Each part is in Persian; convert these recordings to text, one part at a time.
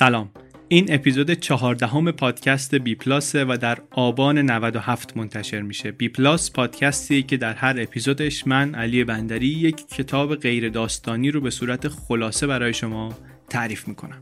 سلام. این اپیزود چهاردهم پادکست بی پلاس و در آبان 97 منتشر میشه. بی پلاس پادکستی که در هر اپیزودش من علی بندری یک کتاب غیر داستانی رو به صورت خلاصه برای شما تعریف می‌کنم.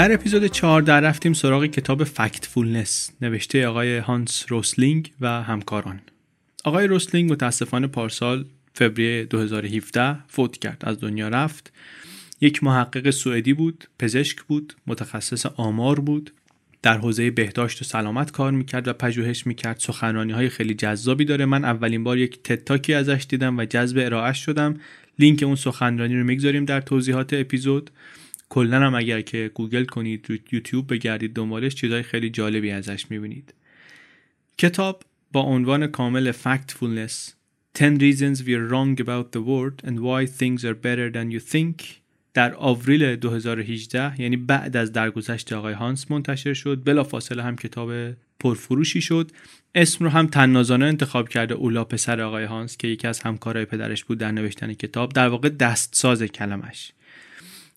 در اپیزود 14 رفتیم سراغ کتاب Factfulness نوشته آقای هانس روسلینگ و همکاران. آقای روسلینگ متاسفانه پارسال فوریه 2017 فوت کرد از دنیا رفت. یک محقق سوئدی بود پزشک بود متخصص آمار بود. در حوزه بهداشت و سلامت کار می‌کرد و پژوهش می‌کرد. سخنرانی های خیلی جذابی داره. من اولین بار یک TED Talk ی ازش دیدم و جذب ارائهش شدم. لینک اون سخنرانی رو می‌گذاریم در توضیحات اپیزود. کلا هم اگر که گوگل کنید یوتیوب بگردید دنبالش چیزهای خیلی جالبی ازش می‌بینید. کتاب با عنوان کامل Factfulness 10 Reasons We're Wrong About the World and Why Things Are Better Than You Think در آوریل 2018 یعنی بعد از درگذشت آقای هانس منتشر شد. بلافاصله هم کتاب پرفروشی شد. اسم رو هم تنازانه انتخاب کرده اولا پسر آقای هانس که یکی از همکارای پدرش بود در نوشتن کتاب. در واقع دستساز کلمش.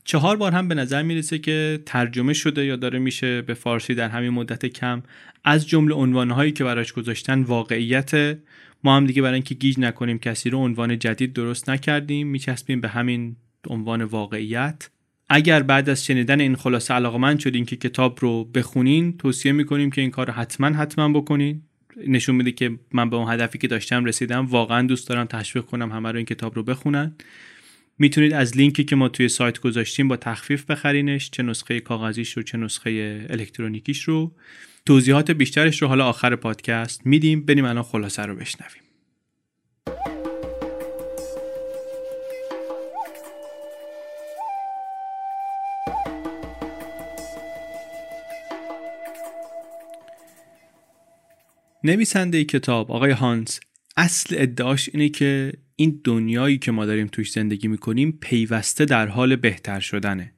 چهار بار هم به نظر می‌رسه که ترجمه شده یا داره میشه به فارسی در همین مدت کم. از جمله عنوانهایی که براش گذاشتن واقعیت. ما هم دیگه برای اینکه گیج نکنیم کسی رو عنوان جدید درست نکردیم میچسبیم به همین عنوان واقعیت. اگر بعد از شنیدن این خلاصه علاقمند شدین که کتاب رو بخونین توصیه می‌کنیم که این کار رو حتما حتما بکنین. نشون میده که من به اون هدفی که داشتم رسیدم واقعا دوست دارم تشویق کنم همه رو این کتاب رو بخونن. می‌تونید از لینکی که ما توی سایت گذاشتیم با تخفیف بخرینش چه نسخه کاغذیش رو چه نسخه الکترونیکیش رو. توضیحات بیشترش رو حالا آخر پادکست میدیم. بریم الان خلاصه رو بشنویم. نویسنده کتاب آقای هانس اصل ادعاش اینه که این دنیایی که ما داریم توش زندگی می‌کنیم پیوسته در حال بهتر شدنه.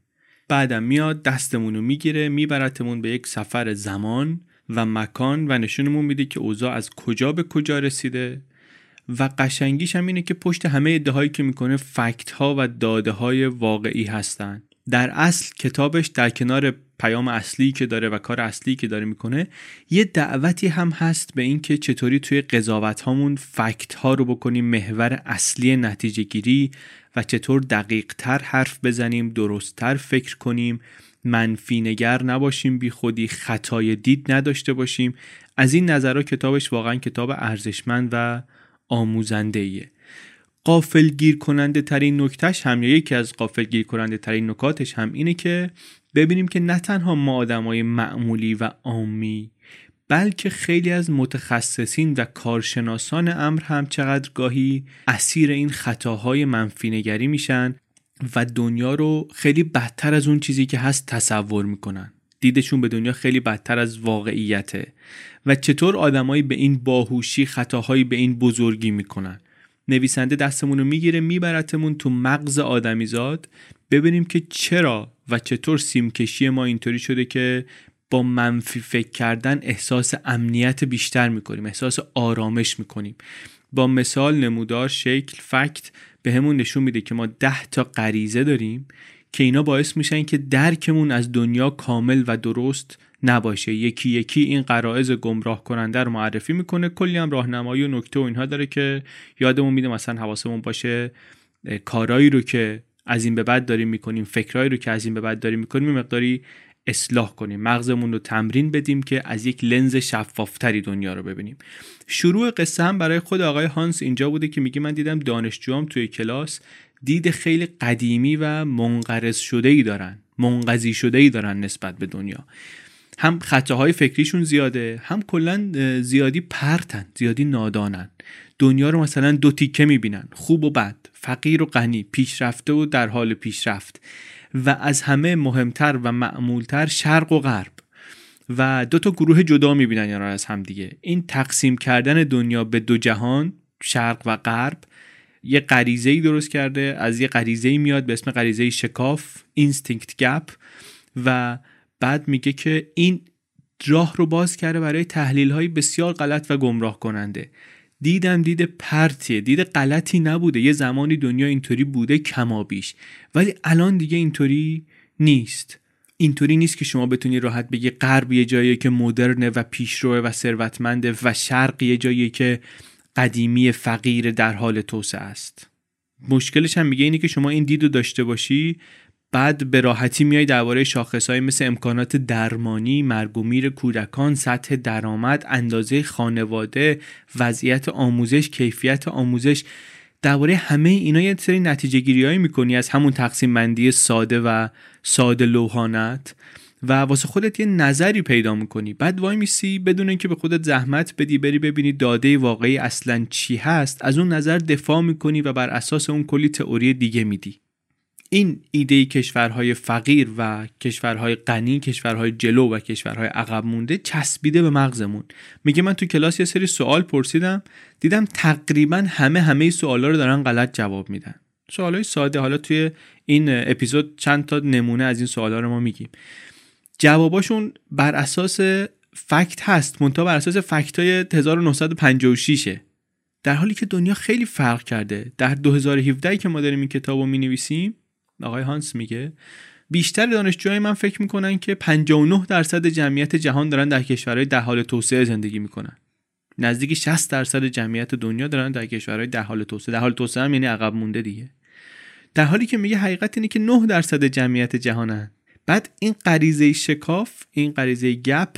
بعدم میاد دستمون رو می‌گیره میبرتمون به یک سفر زمان و مکان و نشونمون میده که اوضاع از کجا به کجا رسیده. و قشنگیش هم اینه که پشت همه ادعاهایی که می‌کنه فکت ها و داده های واقعی هستن. در اصل کتابش در کنار پیام اصلی که داره و کار اصلی که داره می‌کنه یه دعوتی هم هست به اینکه چطوری توی قضاوت هامون فکت ها رو بکنیم محور اصلی نتیجه گیری و چطور دقیق تر حرف بزنیم درست تر فکر کنیم منفی نگر نباشیم بی خودی خطای دید نداشته باشیم. از این نظرها کتابش واقعا کتاب ارزشمند و آموزنده ایه قافل گیر کننده ترین نکتش هم یا یکی از قافل گیر کننده ترین نکاتش هم اینه که ببینیم که نه تنها ما آدمای معمولی و عامی بلکه خیلی از متخصصین و کارشناسان امر هم چقدر گاهی اسیر این خطاهای منفی نگری میشن و دنیا رو خیلی بدتر از اون چیزی که هست تصور می‌کنن. دیدشون به دنیا خیلی بدتر از واقعیته. و چطور آدمایی به این باهوشی خطاهایی به این بزرگی می‌کنن؟ نویسنده دستمون رو می‌گیره میبرتمون تو مغز آدمیزاد. ببینیم که چرا و چطور سیمکشی ما اینطوری شده که با منفی فکر کردن احساس امنیت بیشتر می‌کنیم احساس آرامش می‌کنیم. با مثال نمودار شکل فکت به همون نشون میده که ما ده تا غریزه داریم که اینا باعث میشن که درکمون از دنیا کامل و درست نباشه. یکی یکی این قرائز گمراه کننده رو معرفی می‌کنه. کلی هم راهنمایی و نکته و اینها داره که یادمون میده مثلا حواسمون باشه کارایی رو که از این به بعد داریم می‌کنیم فکرایی رو که از این به بعد داریم می‌کنیم مقداری اصلاح کنیم. مغزمون رو تمرین بدیم که از یک لنز شفافتری دنیا رو ببینیم. شروع قصه هم برای خود آقای هانس اینجا بوده که میگه من دیدم دانشجوام توی کلاس دید خیلی قدیمی و منقرض شده ای دارن منقضی شده ای دارن نسبت به دنیا. هم خطاهای فکریشون زیاده هم کلا زیادی پرتن زیادی نادانن. دنیا رو مثلا دو تیکه می‌بینن خوب و بد فقیر و غنی پیشرفته و در حال پیشرفت. و از همه مهمتر و معمولتر شرق و غرب. و دو تا گروه جدا می‌بینن یعنی از هم دیگه. این تقسیم کردن دنیا به دو جهان شرق و غرب یه غریزه ای درست کرده از یه غریزه ای میاد به اسم غریزه شکاف instinct gap و بعد میگه که این راه رو باز کرده برای تحلیل های بسیار غلط و گمراه کننده. دیدم دید پرتیه دید غلطی نبوده. یه زمانی دنیا اینطوری بوده کما بیش. ولی الان دیگه اینطوری نیست. اینطوری نیست که شما بتونی راحت بگی غرب یه جایی که مدرنه و پیشروه و ثروتمنده و شرق یه جایی که قدیمی فقیر در حال توسعه است. مشکلش هم میگه اینه که شما این دید رو داشته باشی بعد به راحتی میای درباره شاخصهایی مثل امکانات درمانی، مرگومیر کودکان، سطح درآمد، اندازه خانواده، وضعیت آموزش، کیفیت آموزش. درباره همه اینا یه سری نتیجه گیری می‌کنی از همون تقسیم بندی ساده و ساده لوحانت و واسه خودت یه نظری پیدا می‌کنی. بعد وای میسی بدون اینکه به خودت زحمت بدی بری ببینی داده واقعی اصلا چی هست از اون نظر دفاع می‌کنی و بر اساس اون کلی تئوری دیگه میدی. این ایده کشورهای فقیر و کشورهای غنی کشورهای جلو و کشورهای عقب مونده چسبیده به مغزمون. میگه من تو کلاس یه سری سوال پرسیدم دیدم تقریبا همه همه سوالا رو دارن غلط جواب میدن. سوالای ساده حالا توی این اپیزود چند تا نمونه از این سوالا رو ما میگیم. جواباشون بر اساس فکت هست منتها بر اساس فکت های 1956 در حالی که دنیا خیلی فرق کرده. در 2017 که ما داریم این کتاب رو می نویسیم آقای هانس میگه. بیشتر دانشجوهای من فکر می‌کنن که 59 درصد جمعیت جهان دارن در کشورهای در حال توسعه زندگی می‌کنن. نزدیک 60 درصد جمعیت دنیا دارن در کشورهای در حال توسعه. در حال توسعه هم یعنی عقب مونده دیگه. در حالی که میگه حقیقت اینه که 9 درصد جمعیت جهانن. بعد این غریزه شکاف این غریزه گپ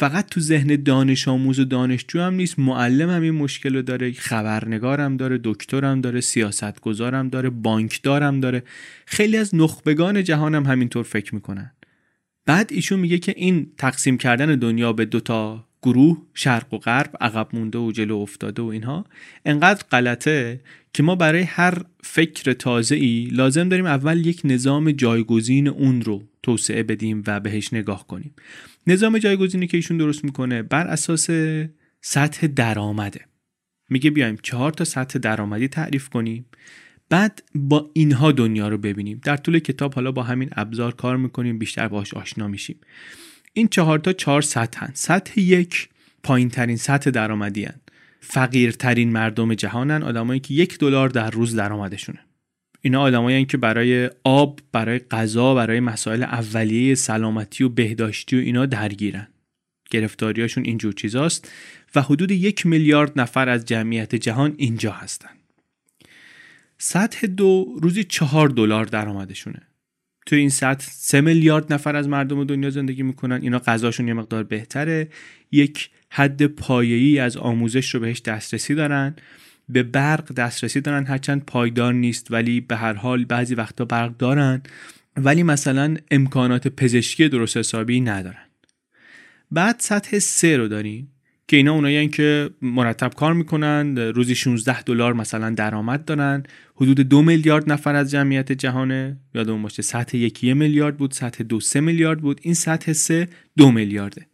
فقط تو ذهن دانش آموز و دانشجو هم نیست. معلم هم این مشکل رو داره خبرنگارم داره دکترم داره سیاستگزارم داره بانکدارم داره. خیلی از نخبگان جهان هم همینطور فکر می‌کنن. بعد ایشون میگه که این تقسیم کردن دنیا به دوتا گروه شرق و غرب عقب مونده و جلو افتاده و اینها انقدر غلطه که ما برای هر فکر تازه ای لازم داریم اول یک نظام جایگزین اون رو توسعه بدیم و بهش نگاه کنیم. نظام جایگزینی که ایشون درست می‌کنه بر اساس سطح درآمده. میگه بیایم چهار تا سطح درآمدی تعریف کنیم. بعد با اینها دنیا رو ببینیم. در طول کتاب حالا با همین ابزار کار می‌کنیم بیشتر باش آشنا میشیم. این چهار تا چهار سطحن سطح یک پایین ترین سطح درآمدی فقیرترین مردم جهانن آدمایی که یک دلار در روز درآمدشونه. اینا آدمایی که برای آب برای غذا برای مسائل اولیه سلامتی و بهداشتی و اینا درگیرن. گرفتاریاشون اینجور چیزاست و حدود یک میلیارد نفر از جمعیت جهان اینجا هستن. سطح دو روزی چهار دلار درآمدشونه. توی این سطح سه میلیارد نفر از مردم دنیا زندگی می‌کنن. اینا غذاشون یه مقدار بهتره. یک حد پایه‌ای از آموزش رو بهش دسترسی دارن. به برق دسترسی دارن هرچند پایدار نیست ولی به هر حال بعضی وقتا برق دارن. ولی مثلا امکانات پزشکی درست حسابی ندارن. بعد سطح سه رو داریم که اینا اونایی که مرتب کار می‌کنن روزی 16 دلار مثلا درآمد دارن. حدود دو میلیارد نفر از جمعیت جهانه یادمون باشه سطح یکی میلیارد بود سطح دو سه میلیارد بود. این سطح سه دو میلیارده.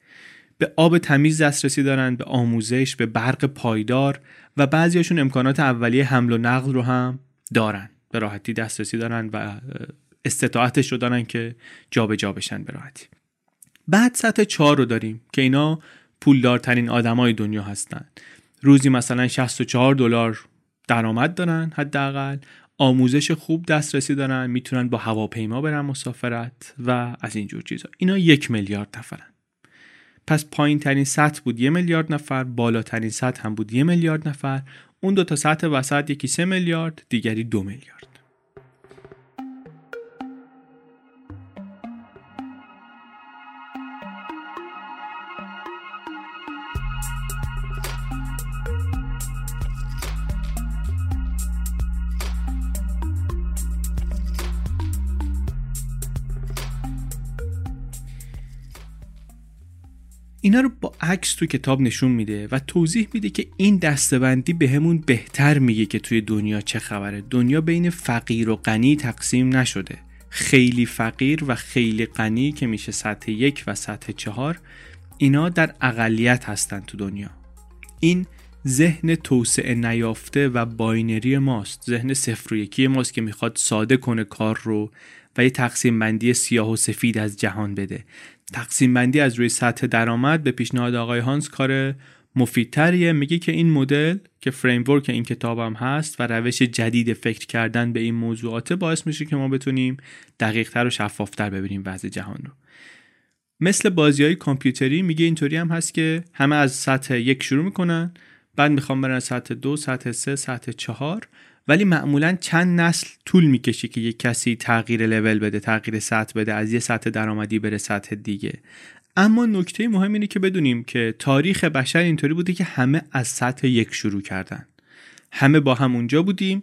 به آب تمیز دسترسی دارن به آموزش به برق پایدار و بعضیاشون امکانات اولیه حمل و نقل رو هم دارن. به راحتی دسترسی دارن و استطاعتش رو دارن که جابجا جا بشن به راحتی. بعد سطح چهار رو داریم که اینا پولدارترین آدمای دنیا هستن. روزی مثلا 64 دلار درآمد دارن حداقل. آموزش خوب دسترسی دارن می‌تونن با هواپیما برن مسافرت و از اینجور چیزا. اینا یک میلیارد نفرن. پس پایین ترین سطح بود یه میلیارد نفر بالاترین سطح هم بود یه میلیارد نفر. اون دو تا سطح وسط یکی سه میلیارد دیگری دو میلیارد. اینا رو با عکس تو کتاب نشون میده و توضیح میده که این دستبندی به همون بهتر میگه که توی دنیا چه خبره. دنیا بین فقیر و غنی تقسیم نشده. خیلی فقیر و خیلی غنی که میشه سطح یک و سطح چهار اینا در اقلیت هستن تو دنیا. این ذهن توسعه نیافته و باینری ماست. ذهن صفر و یکی ماست که می‌خواد ساده کنه کار رو و یه تقسیم بندی سیاه و سفید از جهان بده. تقسیم بندی از روی سطح درآمد به پیشنهاد آقای هانس کار مفیدتریه. میگه که این مدل که framework این کتابم هست و روش جدید فکر کردن به این موضوعات باعث میشه که ما بتونیم دقیقتر و شفافتر ببینیم وضع جهان رو. مثل بازی های کامپیوتری میگه اینطوری هم هست که همه از سطح یک شروع می‌کنن بعد می‌خوام برن سطح دو سطح سه سطح چهار ولی معمولا چند نسل طول می‌کشه که یک کسی تغییر لول بده تغییر سطح بده از یه سطح درآمدی بره سطح دیگه. اما نکته مهم اینه که بدونیم که تاریخ بشر اینطوری بوده که همه از سطح یک شروع کردن. همه با هم اونجا بودیم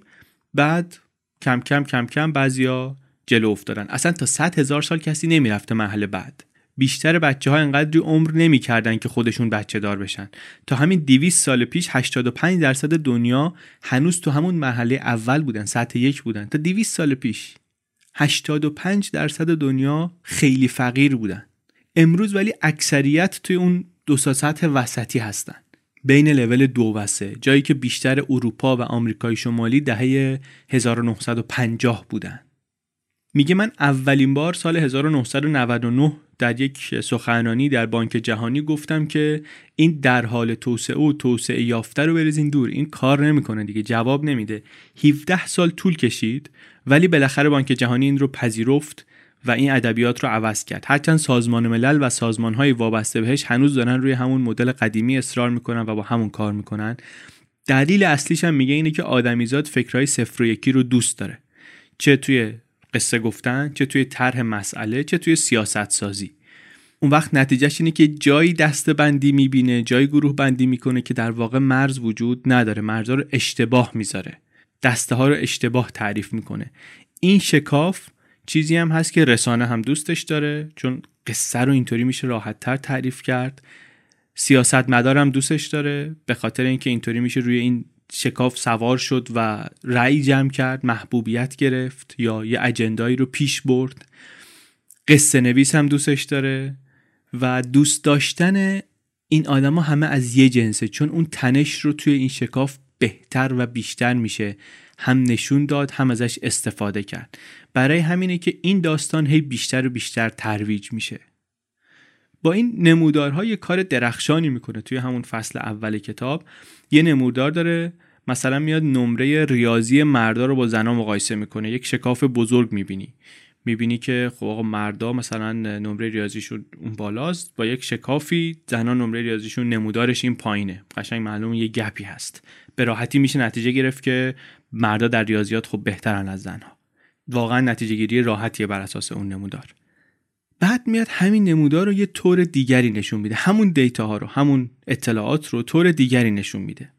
بعد کم کم کم کم بعضیا جلو افتادن. اصلا تا 100 هزار سال کسی نمی‌رفته محل بعد. بیشتر بچه ها انقدری عمر نمی‌کردن که خودشون بچه دار بشن. تا همین 200 سال پیش 85 درصد دنیا هنوز تو همون مرحله اول بودن سطح یک بودن. تا 200 سال پیش 85 درصد دنیا خیلی فقیر بودن. امروز ولی اکثریت توی اون دو سطح وسطی هستن. بین لول دو و سه. جایی که بیشتر اروپا و آمریکای شمالی دهه 1950 بودن. میگه من اولین بار سال 1999 در یک سخنرانی در بانک جهانی گفتم که این در حال توسعه و توسعه یافته رو بریزین دور. این کار نمی‌کنه دیگه جواب نمیده. 17 سال طول کشید ولی بالاخره بانک جهانی این رو پذیرفت و این ادبیات رو عوض کرد. هرچند سازمان ملل و سازمان های وابسته بهش هنوز دارن روی همون مدل قدیمی اصرار می‌کنن و با همون کار می‌کنن. دلیل اصلیش هم میگه اینه که آدمیزاد فکرهای صفر و یکی رو دوست داره. چه توی قصه گفتن چه توی طرح مسئله چه توی سیاست سازی اون وقت نتیجهش اینه که جایی دست بندی می‌بینه جایی گروه بندی می‌کنه که در واقع مرز وجود نداره مرزا رو اشتباه می‌ذاره. دسته ها رو اشتباه تعریف می‌کنه. این شکاف چیزی هم هست که رسانه هم دوستش داره چون قصه رو اینطوری میشه راحت تر تعریف کرد. سیاست مدارم دوستش داره به خاطر اینکه اینطوری میشه روی این شکاف سوار شد و رأی جمع کرد محبوبیت گرفت یا یه اجندایی رو پیش برد. قصه نویس هم دوستش داره و دوست داشتن این آدما همه از یه جنسه چون اون تنش رو توی این شکاف بهتر و بیشتر میشه. هم نشون داد هم ازش استفاده کرد. برای همینه که این داستان هی بیشتر و بیشتر ترویج میشه. با این نمودارها یه کار درخشانی می‌کنه. توی همون فصل اول کتاب یه نمودار داره مثلا میاد نمره ریاضی مردا رو با زنا مقایسه می‌کنه. یک شکاف بزرگ می‌بینی. می‌بینی که خب آقا مردا مثلا نمره ریاضیشون اون بالاست با یک شکافی زنا نمره ریاضیشون نمودارش این پایینه. قشنگ معلوم یه گپی هست. به راحتی میشه نتیجه گرفت که مردا در ریاضیات خب بهترن از زنها. واقعا نتیجه گیری راحتیه بر اساس اون نمودار. بعد میاد همین نمودار رو یه طور دیگری نشون میده. همون دیتا ها رو همون اطلاعات رو طور دیگری نشون میده.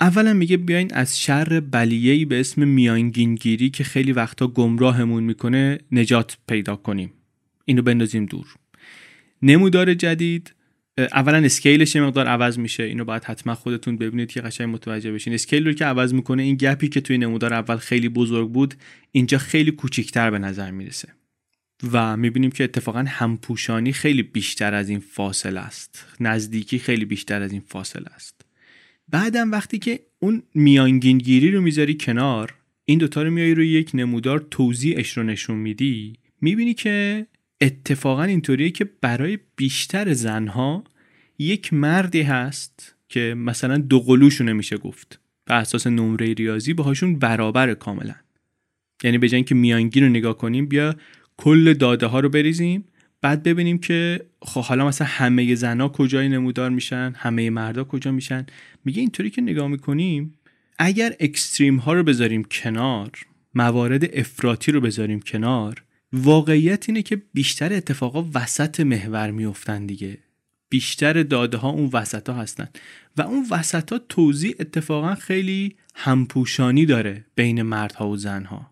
اولا میگه بیاین از شر بلیهی به اسم میانگینگیری که خیلی وقتا گمراهمون می‌کنه نجات پیدا کنیم. اینو بندازیم دور. نمودار جدید اولا اسکیلش یه مقدار عوض میشه. اینو باید حتما خودتون ببینید که قشنگ متوجه بشین. اسکیل رو که عوض می‌کنه این گپی که توی نمودار اول خیلی بزرگ بود اینجا خیلی کوچیکتر به نظر می‌رسه. و می‌بینیم که اتفاقا همپوشانی خیلی بیشتر از این فاصله است. نزدیکی خیلی بیشتر از این فاصله است. بعدم وقتی که اون میانگینگیری رو می‌ذاری کنار این دوتا رو میای روی یک نمودار توضیحش رو نشون میدی می‌بینی که اتفاقا اینطوریه که برای بیشتر زنها یک مردی هست که مثلا دو قلوشونه میشه گفت. به اساس نمره ریاضی باهاشون برابر کاملا. یعنی به که میانگین رو نگاه کنیم بیا کل داده ها رو بریزیم بعد ببینیم که خب حالا مثلا همه زنا کجای نمودار میشن همه مردا کجا میشن. میگه اینطوری که نگاه می‌کنیم اگر اکستریم ها رو بذاریم کنار موارد افراطی رو بذاریم کنار واقعیت اینه که بیشتر اتفاقا وسط محور میفتن دیگه. بیشتر داده ها اون وسط ها هستن. و اون وسط ها توضیح اتفاقا خیلی همپوشانی داره بین مردها و زنها.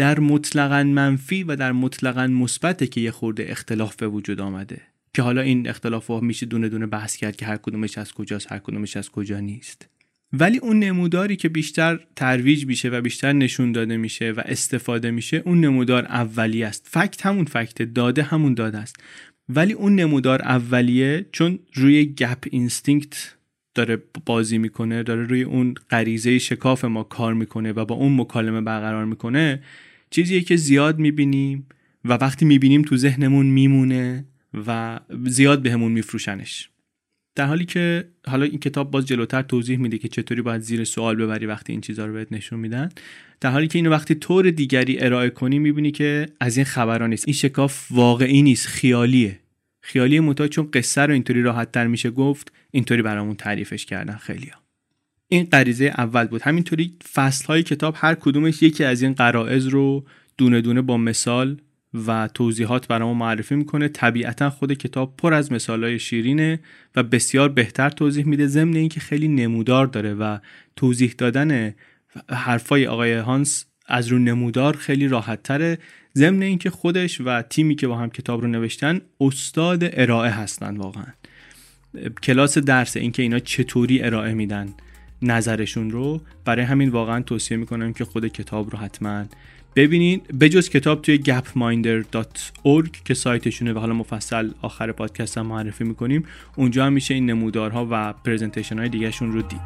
در مطلقا منفی و در مطلقا مثبته که یه خورده اختلاف به وجود آمده. که حالا این اختلاف ها میشه دونه دونه بحث کرد که هر کدومش از کجاست هر کدومش از کجا نیست. ولی اون نموداری که بیشتر ترویج میشه و بیشتر نشون داده میشه و استفاده میشه اون نمودار اولی است. fact همون fact داده همون داده است. ولی اون نمودار اولیه چون روی gap instinct داره بازی می‌کنه داره روی اون غریزه شکاف ما کار می‌کنه و با اون مکالمه برقرار می‌کنه چیزیه که زیاد می‌بینیم و وقتی می‌بینیم تو ذهنمون میمونه و زیاد بهمون به میفروشنش. در حالی که حالا این کتاب باز جلوتر توضیح میده که چطوری باید زیر سوال ببری وقتی این چیزها رو بهت نشون میدن. در حالی که اینو وقتی طور دیگری ارائه کنی می‌بینی که از این خبران نیست. این شکاف واقعی نیست خیالیه. خیالی متا چون قصه رو اینطوری راحت تر میشه گفت اینطوری برامون تعریفش کردن خیلیا این غریزه اول بود. همینطوری فصل های کتاب هر کدومش یکی از این قرائز رو دونه دونه با مثال و توضیحات برامون معرفی می‌کنه. طبیعتا خود کتاب پر از مثالهای شیرینه و بسیار بهتر توضیح میده. ضمن اینکه خیلی نمودار داره و توضیح دادن حرفای آقای هانس از رو نمودار خیلی راحت تره ضمن اینکه خودش و تیمی که با هم کتاب رو نوشتن استاد ارائه هستن واقعا. کلاس درس اینکه اینا چطوری ارائه میدن. نظرشون رو برای همین واقعا توصیه می‌کنم که خود کتاب رو حتما ببینید. بجز کتاب توی gapminder.org که سایتشونه و حالا مفصل آخر پادکست هم معرفی می‌کنیم اونجا هم میشه این نمودارها و پریزنتیشن های دیگهشون رو دید.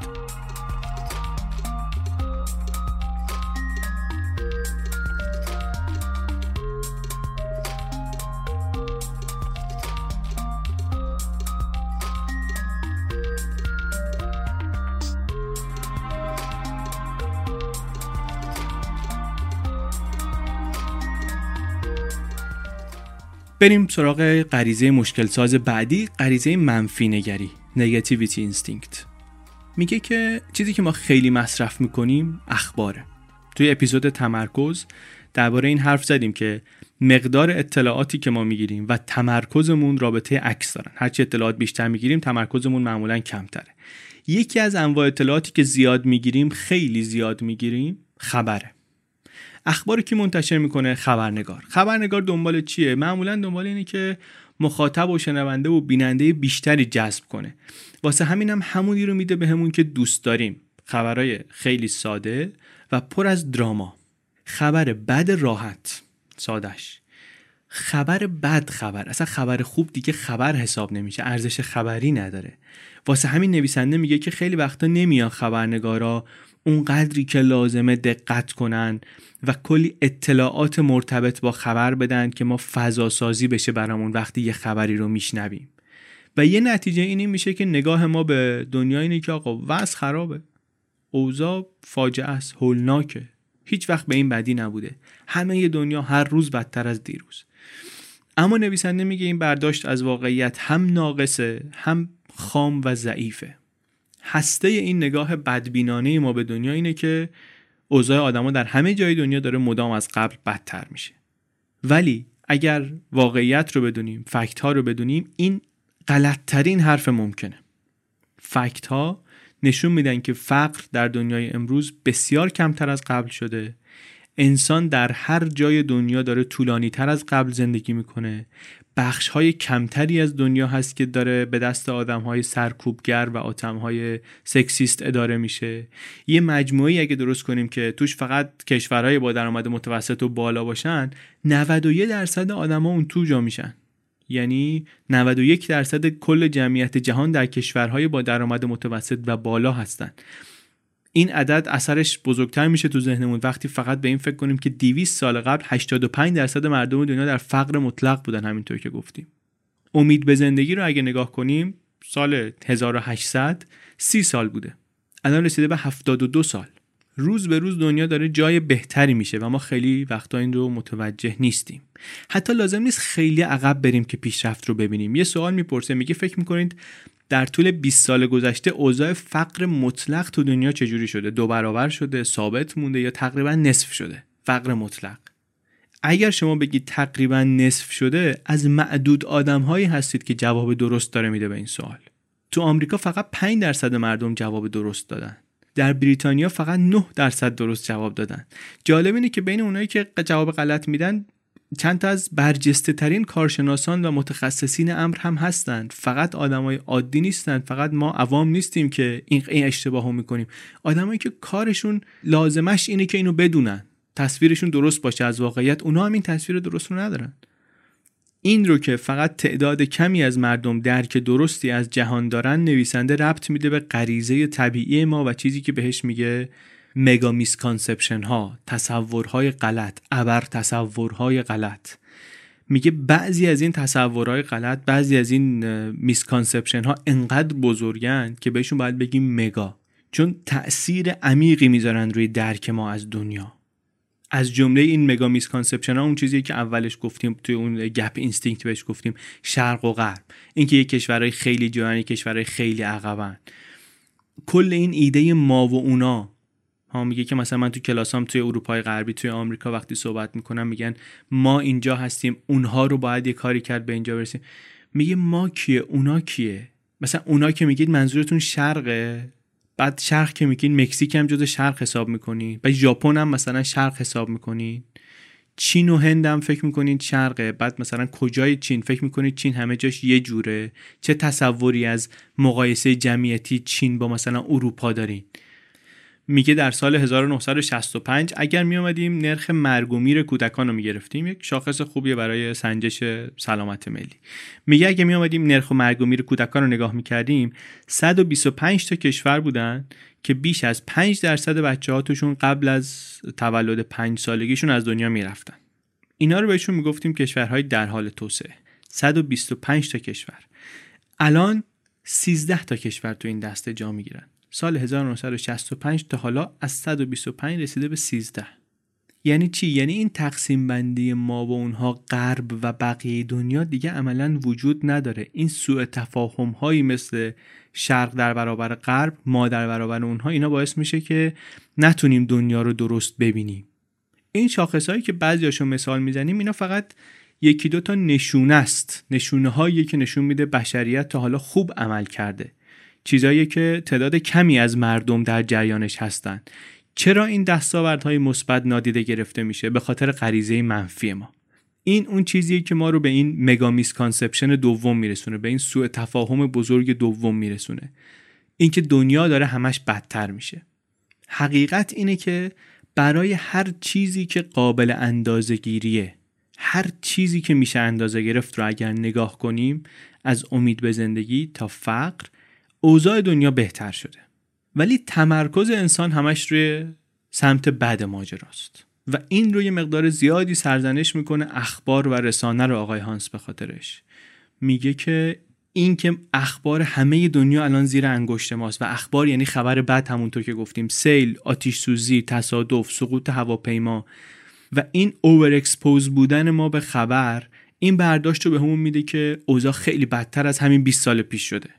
بریم سراغ غریزه مشکل ساز بعدی غریزه منفی نگری نگاتیویتی اینستینکت میگه که چیزی که ما خیلی مصرف می‌کنیم اخباره. توی اپیزود تمرکز درباره این حرف زدیم که مقدار اطلاعاتی که ما می‌گیریم و تمرکزمون رابطه عکس دارن. هرچی اطلاعات بیشتر می‌گیریم تمرکزمون معمولا کمتره. یکی از انواع اطلاعاتی که زیاد می‌گیریم خیلی زیاد می‌گیریم خبره. اخباری که منتشر می‌کنه خبرنگار. خبرنگار دنبال چیه؟ معمولا دنبال اینه که مخاطب و شنونده و بیننده بیشتری جذب کنه. واسه همینم هم همونی رو میده بهمون که دوست داریم. خبرای خیلی ساده و پر از دراما. خبر بد راحت. سادش خبر بد خبر. اصلا خبر خوب دیگه خبر حساب نمیشه. ارزش خبری نداره. واسه همین نویسنده میگه که خیلی وقتا نمیان خبرنگارا اون قدری که لازمه دقت کنن و کلی اطلاعات مرتبط با خبر بدن که ما فضا سازی بشه برامون وقتی یه خبری رو میشنویم. و یه نتیجه اینی میشه که نگاه ما به دنیا اینه که آقا وضع خرابه. اوضاع فاجعه است هولناکه. هیچ وقت به این بدی نبوده. همه دنیا هر روز بدتر از دیروز. اما نویسنده میگه این برداشت از واقعیت هم ناقصه هم خام و ضعیفه. هسته این نگاه بدبینانه ما به دنیا اینه که اوضاع آدما در همه جای دنیا داره مدام از قبل بدتر میشه. ولی اگر واقعیت رو بدونیم فکت ها رو بدونیم این غلطترین حرف ممکنه. فکت ها نشون میدن که فقر در دنیای امروز بسیار کمتر از قبل شده. انسان در هر جای دنیا داره طولانی تر از قبل زندگی می‌کنه. بخش های کمتری از دنیا هست که داره به دست آدم های سرکوبگر و آتم های سکسیست اداره میشه. یه مجموعی اگه درست کنیم که توش فقط کشورهای با درآمد متوسط و بالا باشن 91 درصد آدما اون تو جا میشن. یعنی 91 درصد کل جمعیت جهان در کشورهای با درآمد متوسط و بالا هستند این عدد اثرش بزرگتر میشه تو ذهنمون. وقتی فقط به این فکر کنیم که 200 سال قبل 85 درصد مردم دنیا در فقر مطلق بودن همینطور که گفتیم. امید به زندگی رو اگه نگاه کنیم سال 1800 سی سال بوده. الان رسیده به 72 سال. روز به روز دنیا داره جای بهتری میشه و ما خیلی وقتا این رو متوجه نیستیم. حتی لازم نیست خیلی عقب بریم که پیشرفت رو ببینیم. یه سوال می‌پرسه میگه فکر می‌کنید در طول 20 سال گذشته اوضاع فقر مطلق تو دنیا چجوری شده؟ دو برابر شده ثابت مونده یا تقریبا نصف شده؟ فقر مطلق. اگر شما بگید تقریبا نصف شده از معدود آدم هایی هستید که جواب درست داره میده به این سوال. تو آمریکا فقط 5 درصد مردم جواب درست دادن. در بریتانیا فقط 9 درصد درست جواب دادن. جالب اینه که بین اونایی که جواب غلط میدن چند تا از برجسته ترین کارشناسان و متخصصین امر هم هستند. فقط آدمای عادی نیستند فقط ما عوام نیستیم که این, اشتباهو می‌کنیم. آدمایی که کارشون لازمش اینه که اینو بدونن. تصویرشون درست باشه از واقعیت. اونا هم این تصویر درست رو ندارن. این رو که فقط تعداد کمی از مردم درک درستی از جهان دارن نویسنده ربط میده به غریزه طبیعی ما و چیزی که بهش میگه mega misconception ها تصورهای غلط ابر تصورهای غلط. میگه بعضی از این تصورهای غلط بعضی از این misconception ها انقدر بزرگن که بهشون باید بگیم mega چون تأثیر عمیقی می‌ذارن روی درک ما از دنیا. از جمله این mega misconception ها اون چیزی که اولش گفتیم توی اون gap instinct بهش گفتیم شرق و غرب. اینکه یک کشورهای خیلی جلوان یه کشورهای خیلی عقبن. کل این ایده ما و اونا ها میگه که مثلا من تو کلاسام توی اروپای غربی توی آمریکا وقتی صحبت می‌کنم میگن ما اینجا هستیم اونها رو باید یه کاری کرد به اینجا برسیم. میگه ما کیه؟ اونا کیه؟ مثلا اونا که میگید منظورتون شرقه؟ بعد شرق که میگید مکزیک هم جز شرق حساب می‌کنید بعد ژاپن هم مثلا شرق حساب می‌کنید چین و هند هم فکر می‌کنید شرقه. بعد مثلا کجای چین؟ فکر می‌کنید چین همه جاش یه جوره. چه تصوری از مقایسه جمعیتی چین با مثلا اروپا دارین؟ میگه در سال 1965 اگر می آمدیم نرخ مرگ و میر کودکان رو می گرفتیم یک شاخص خوبیه برای سنجش سلامت ملی. میگه اگر می آمدیم نرخ و مرگ و میر کودکان رو نگاه می کردیم 125 تا کشور بودن که بیش از 5 درصد بچه هاتشون قبل از تولد 5 سالگیشون از دنیا می‌رفتن. اینا رو بهشون می‌گفتیم کشورهای در حال توسعه. 125 تا کشور. الان 13 تا کشور تو این دسته جا می‌گیرن. سال 1965 تا حالا از 125 رسیده به 13 یعنی چی؟ یعنی این تقسیم بندی ما و اونها غرب و بقیه دنیا دیگه عملا وجود نداره. این سوء تفاهم هایی مثل شرق در برابر غرب ما در برابر اونها اینا باعث میشه که نتونیم دنیا رو درست ببینیم. این شاخص هایی که بعضیاشون مثال می‌زنیم اینا فقط یکی دو تا نشونه است. نشونه هایی که نشون میده بشریت تا حالا خوب عمل کرده. چیزایی که تعداد کمی از مردم در جریانش هستند چرا این دستاوردهای مثبت نادیده گرفته میشه؟ به خاطر غریزه منفی ما. این اون چیزیه که ما رو به این مگا میسکانسپشن دوم میرسونه به این سوء تفاهم بزرگ دوم میرسونه. اینکه دنیا داره همش بدتر میشه. حقیقت اینه که برای هر چیزی که قابل اندازه گیریه هر چیزی که میشه اندازه گرفت رو اگر نگاه کنیم از امید به زندگی تا فقر اوضاع دنیا بهتر شده. ولی تمرکز انسان همش روی سمت بد ماجراست. و این رو یه مقدار زیادی سرزنش می‌کنه اخبار و رسانه رو آقای هانس به خاطرش. میگه که این که اخبار همه دنیا الان زیر انگشت ماست و اخبار یعنی خبر بد همونطور که گفتیم سیل، آتیش سوزی، تصادف، سقوط هواپیما. و این over expose بودن ما به خبر این برداشت رو بهمون میده که اوضاع خیلی بدتر از همین 20 سال پیش شده.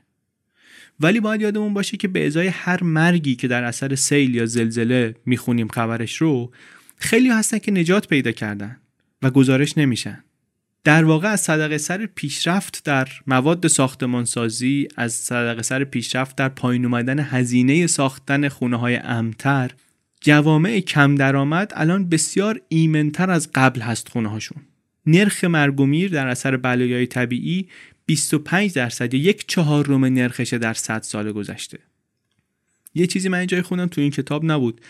ولی باید یادمون باشه که به ازای هر مرگی که در اثر سیل یا زلزله می‌خونیم خبرش رو خیلی هستن که نجات پیدا کردن و گزارش نمیشن. در واقع از صدقه سر پیشرفت در مواد ساختمانسازی از صدقه سر پیشرفت در پایین اومدن هزینه ساختن خونه های امتر جوامع کم درآمد الان بسیار ایمنتر از قبل هست خونه هاشون نرخ مرگ و میر در اثر بلایای طبیعی 25 درصد یا یک چهارم نرخشه در 100 سال گذشته. یه چیزی من اینجای خوندم تو این کتاب نبود.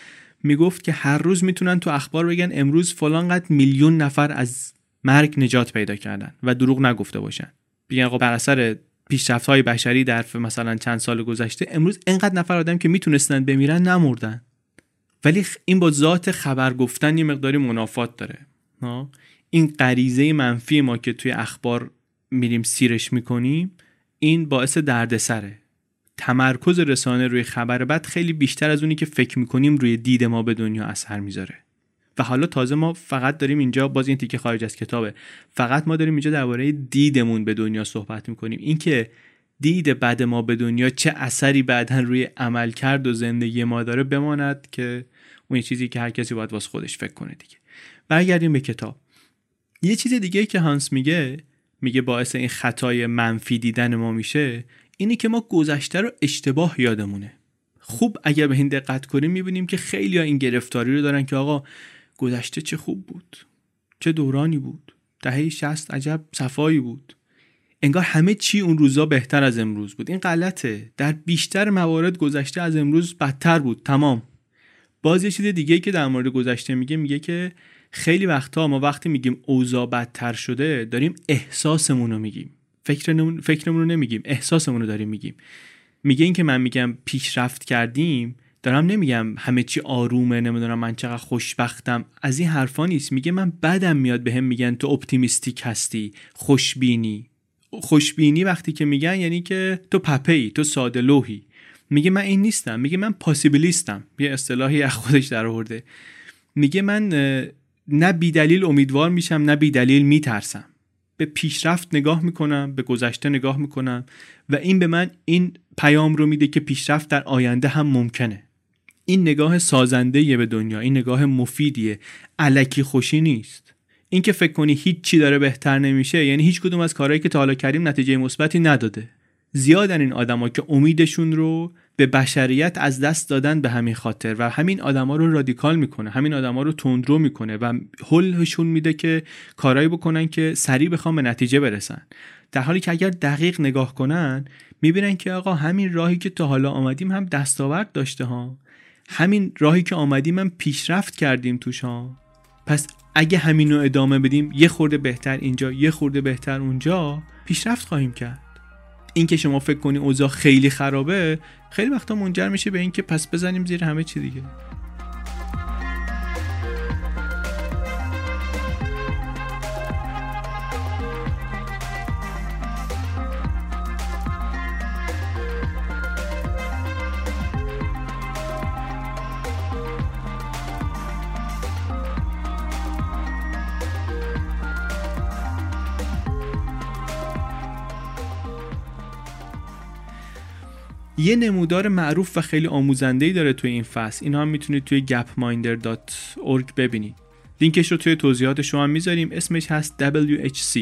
می‌گفت که هر روز می‌تونن تو اخبار بگن امروز فلان قد میلیون نفر از مرگ نجات پیدا کردن و دروغ نگفته باشن. بگن خب بر اثر پیشرفت های بشری در مثلا چند سال گذشته امروز انقدر نفر آدم که می‌تونستن بمیرن نمردن. ولی این با ذات خبر گفتن یه مقداری منافات داره. این غریزه منفی ما که توی اخبار میریم سیرش می‌کنیم این باعث دردسره. تمرکز رسانه روی خبر بد خیلی بیشتر از اونی که فکر می‌کنیم روی دید ما به دنیا اثر می‌ذاره. و حالا تازه ما فقط داریم اینجا باز این تیکه خارج از کتابه. فقط ما داریم اینجا درباره دیدمون به دنیا صحبت می‌کنیم. اینکه دید بد ما به دنیا چه اثری بعدا روی عمل کرد و زندگی ما داره بماند که اون چیزی که هر کسی باید واسه خودش فکر کنه دیگه. برگردیم به کتاب. یه چیز دیگه که هانس میگه میگه باعث این خطای منفی دیدن ما میشه اینه که ما گذشته رو اشتباه یادمونه. خوب اگر به این دقت کنیم می‌بینیم که خیلی ها این گرفتاری رو دارن که آقا گذشته چه خوب بود چه دورانی بود دهه شست عجب صفایی بود. انگار همه چی اون روزا بهتر از امروز بود. این غلطه. در بیشتر موارد گذشته از امروز بدتر بود. تمام. باز یه چیز دیگه که در مورد گذشته میگه میگه که خیلی وقتا ما وقتی میگیم اوضاع بدتر شده داریم احساسمون رو میگیم. فکرمون فکرمون رو نمیگیم احساسمون رو داریم میگیم. میگه این که من میگم پیشرفت کردیم دارم نمیگم همه چی آرومه نمی‌دونم من چقدر خوشبختم. از این حرفا نیست. میگه من بدم میاد بهم به میگن تو اپتیمیستیک هستی خوشبینی. خوشبینی وقتی که میگن یعنی که تو پپه ای تو ساده لوحی. میگه من این نیستم. میگه من پاسیبلیستم یه اصطلاحی از خودش در آورده. میگه من نه بیدلیل امیدوار میشم نه بیدلیل میترسم. به پیشرفت نگاه می‌کنم به گذشته نگاه می‌کنم و این به من این پیام رو میده که پیشرفت در آینده هم ممکنه. این نگاه سازنده به دنیا این نگاه مفیدیه. علکی خوشی نیست. اینکه فکر کنی هیچ چی داره بهتر نمیشه یعنی هیچ کدوم از کارهایی که تا حالا کردیم نتیجه مثبتی نداده. زیادن این آدما که امیدشون رو به بشریت از دست دادن به همین خاطر و همین آدما رو رادیکال می‌کنه همین آدما رو تندرو می‌کنه و حلشون میده که کارایی بکنن که سریع بخوام به نتیجه برسن. در حالی که اگر دقیق نگاه کنن می‌بینن که آقا همین راهی که تا حالا آمدیم هم دستاورد داشته ها. همین راهی که آمدیم هم پیشرفت کردیم توش ها. پس اگه همین رو ادامه بدیم یه خورده بهتر اینجا یه خورده بهتر اونجا پیشرفت خواهیم کرد. اینکه شما فکر کنی اوضاع خیلی خرابه خیلی وقتا منجر میشه به اینکه پس بزنیم زیر همه چی دیگه. یه نمودار معروف و خیلی آموزنده داره توی این فصل. اینا هم می‌تونید توی gapminder.org ببینید. لینکش رو توی توضیحات شما می‌ذاریم. اسمش هست WHC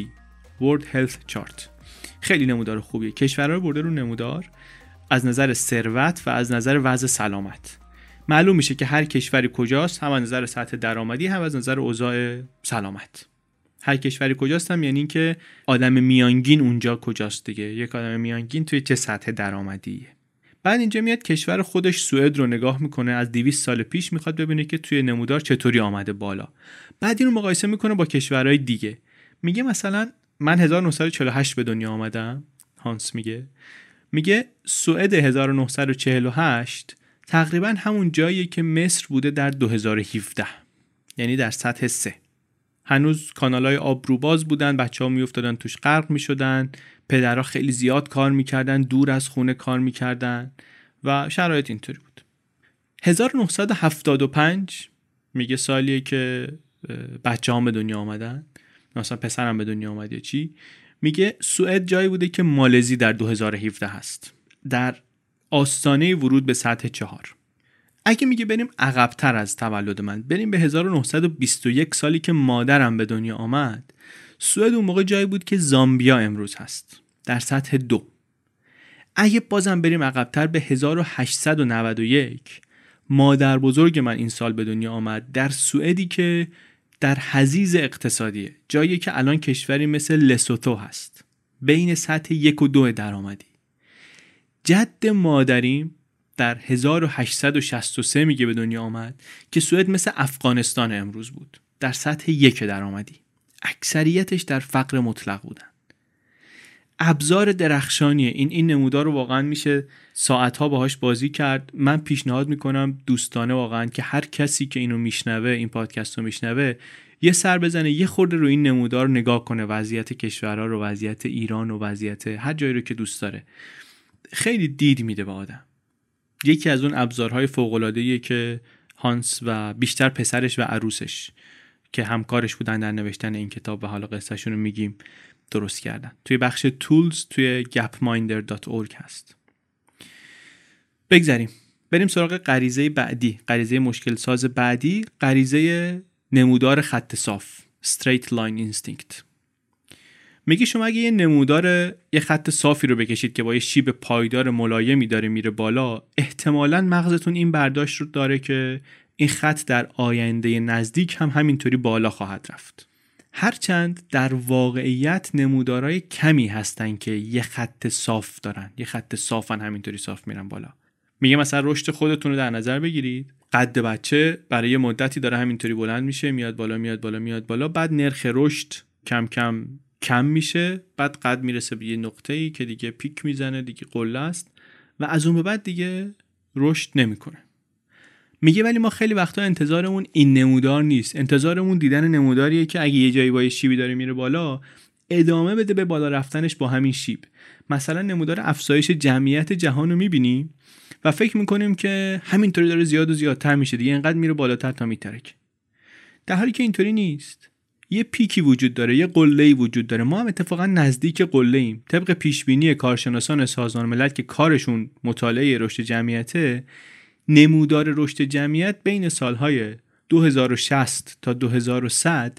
World Health Chart. خیلی نمودار خوبیه. کشورها رو برده رو نمودار از نظر ثروت و از نظر وضع سلامت. معلوم میشه که هر کشوری کجاست هم از نظر سطح درآمدی هم از نظر اوضاع سلامت. هر کشوری کجاست هم یعنی که آدم میانگین اونجا کجاست دیگه. یک آدم میانگین توی چه سطح درآمدیه. بعد اینجا میاد کشور خودش سوئد رو نگاه می‌کنه از 200 سال پیش می‌خواد ببینه که توی نمودار چطوری آمده بالا. بعد این رو مقایسه می‌کنه با کشورهای دیگه. میگه مثلا من 1948 به دنیا آمدم هانس میگه. میگه سوئد 1948 تقریبا همون جاییه که مصر بوده در 2017 یعنی در سطح سه. هنوز کانالای آب روباز بودن بچه ها میافتادن توش غرق می‌شدن. پدرها خیلی زیاد کار می‌کردن دور از خونه کار می‌کردن و شرایط اینطوری بود. 1975 میگه سالیه که بچه هم به دنیا آمدن. مثلا پسرم به دنیا آمد یا چی؟ میگه سوئد جایی بوده که مالزی در 2017 هست. در آستانه ورود به سطح چهار. اگه میگه بریم عقبتر از تولد من بریم به 1921 سالی که مادرم به دنیا آمد. سوئد اون موقع جایی بود که زامبیا امروز هست در سطح دو. اگه بازم بریم عقبتر به 1891 مادر بزرگ من این سال به دنیا آمد در سوئدی که در حزیز اقتصادیه جایی که الان کشوری مثل لسوتو هست. بین سطح یک و دو درآمدی. جد مادریم در 1863 میگه به دنیا آمد که سوئد مثل افغانستان امروز بود در سطح یک درآمدی. اکثریتش در فقر مطلق بودن. ابزار درخشانی این این نمودار رو واقعا میشه ساعتها باهاش بازی کرد. من پیشنهاد می‌کنم دوستانه واقعا که هر کسی که اینو میشنوه این پادکست رو میشنوه یه سر بزنه یه خورده رو این نمودار نگاه کنه. وضعیت کشورها رو وضعیت ایران و وضعیت هر جایی رو که دوست داره. خیلی دید میده به آدم. یکی از اون ابزارهای فوق که هانس و بیشتر پسرش و عروسش. که همکارش بودن در نوشتن این کتاب و حالا قصهشون رو میگیم درست کردن. توی بخش تولز توی gapminder.org هست. بگذاریم بریم سراغ غریزه بعدی. غریزه مشکل ساز بعدی غریزه نمودار خط صاف straight line instinct. میگه شما اگه یه نمودار یه خط صافی رو بکشید که با یه شیب پایدار ملایمی داره میره بالا احتمالا مغزتون این برداشت رو داره که این خط در آینده نزدیک هم همینطوری بالا خواهد رفت. هرچند در واقعیت نمودارای کمی هستن که یه خط صاف دارن. یه خط صافن همینطوری صاف میرن بالا. میگه مثلا رشد خودتون رو در نظر بگیرید. قد بچه برای یه مدتی داره همینطوری بلند میشه میاد بالا میاد بالا میاد بالا بعد نرخ رشد کم کم کم میشه بعد قد می‌رسه به یه نقطه ای که دیگه پیک می‌زنه دیگه قله است و از اون به بعد دیگه رشد نمی‌کنه. میگه ولی ما خیلی وقتا انتظارمون این نمودار نیست. انتظارمون دیدن نموداریه که اگه یه جایی با یه شیبی داره میره بالا ادامه بده به بالا رفتنش با همین شیب. مثلا نمودار افزایش جمعیت جهان رو می‌بینیم و فکر می‌کنیم که همینطوری داره زیاد و زیادتر میشه دیگه اینقدر میره بالاتر تا میترک در حالی که اینطوری نیست. یه پیکی وجود داره یه قله وجود داره. ما هم اتفاقا نزدیک قله ایم طبق پیش بینی کارشناسان سازمان ملل که کارشون مطالعه رشد جمعیته نمودار رشد جمعیت بین سالهای 2060 تا 2100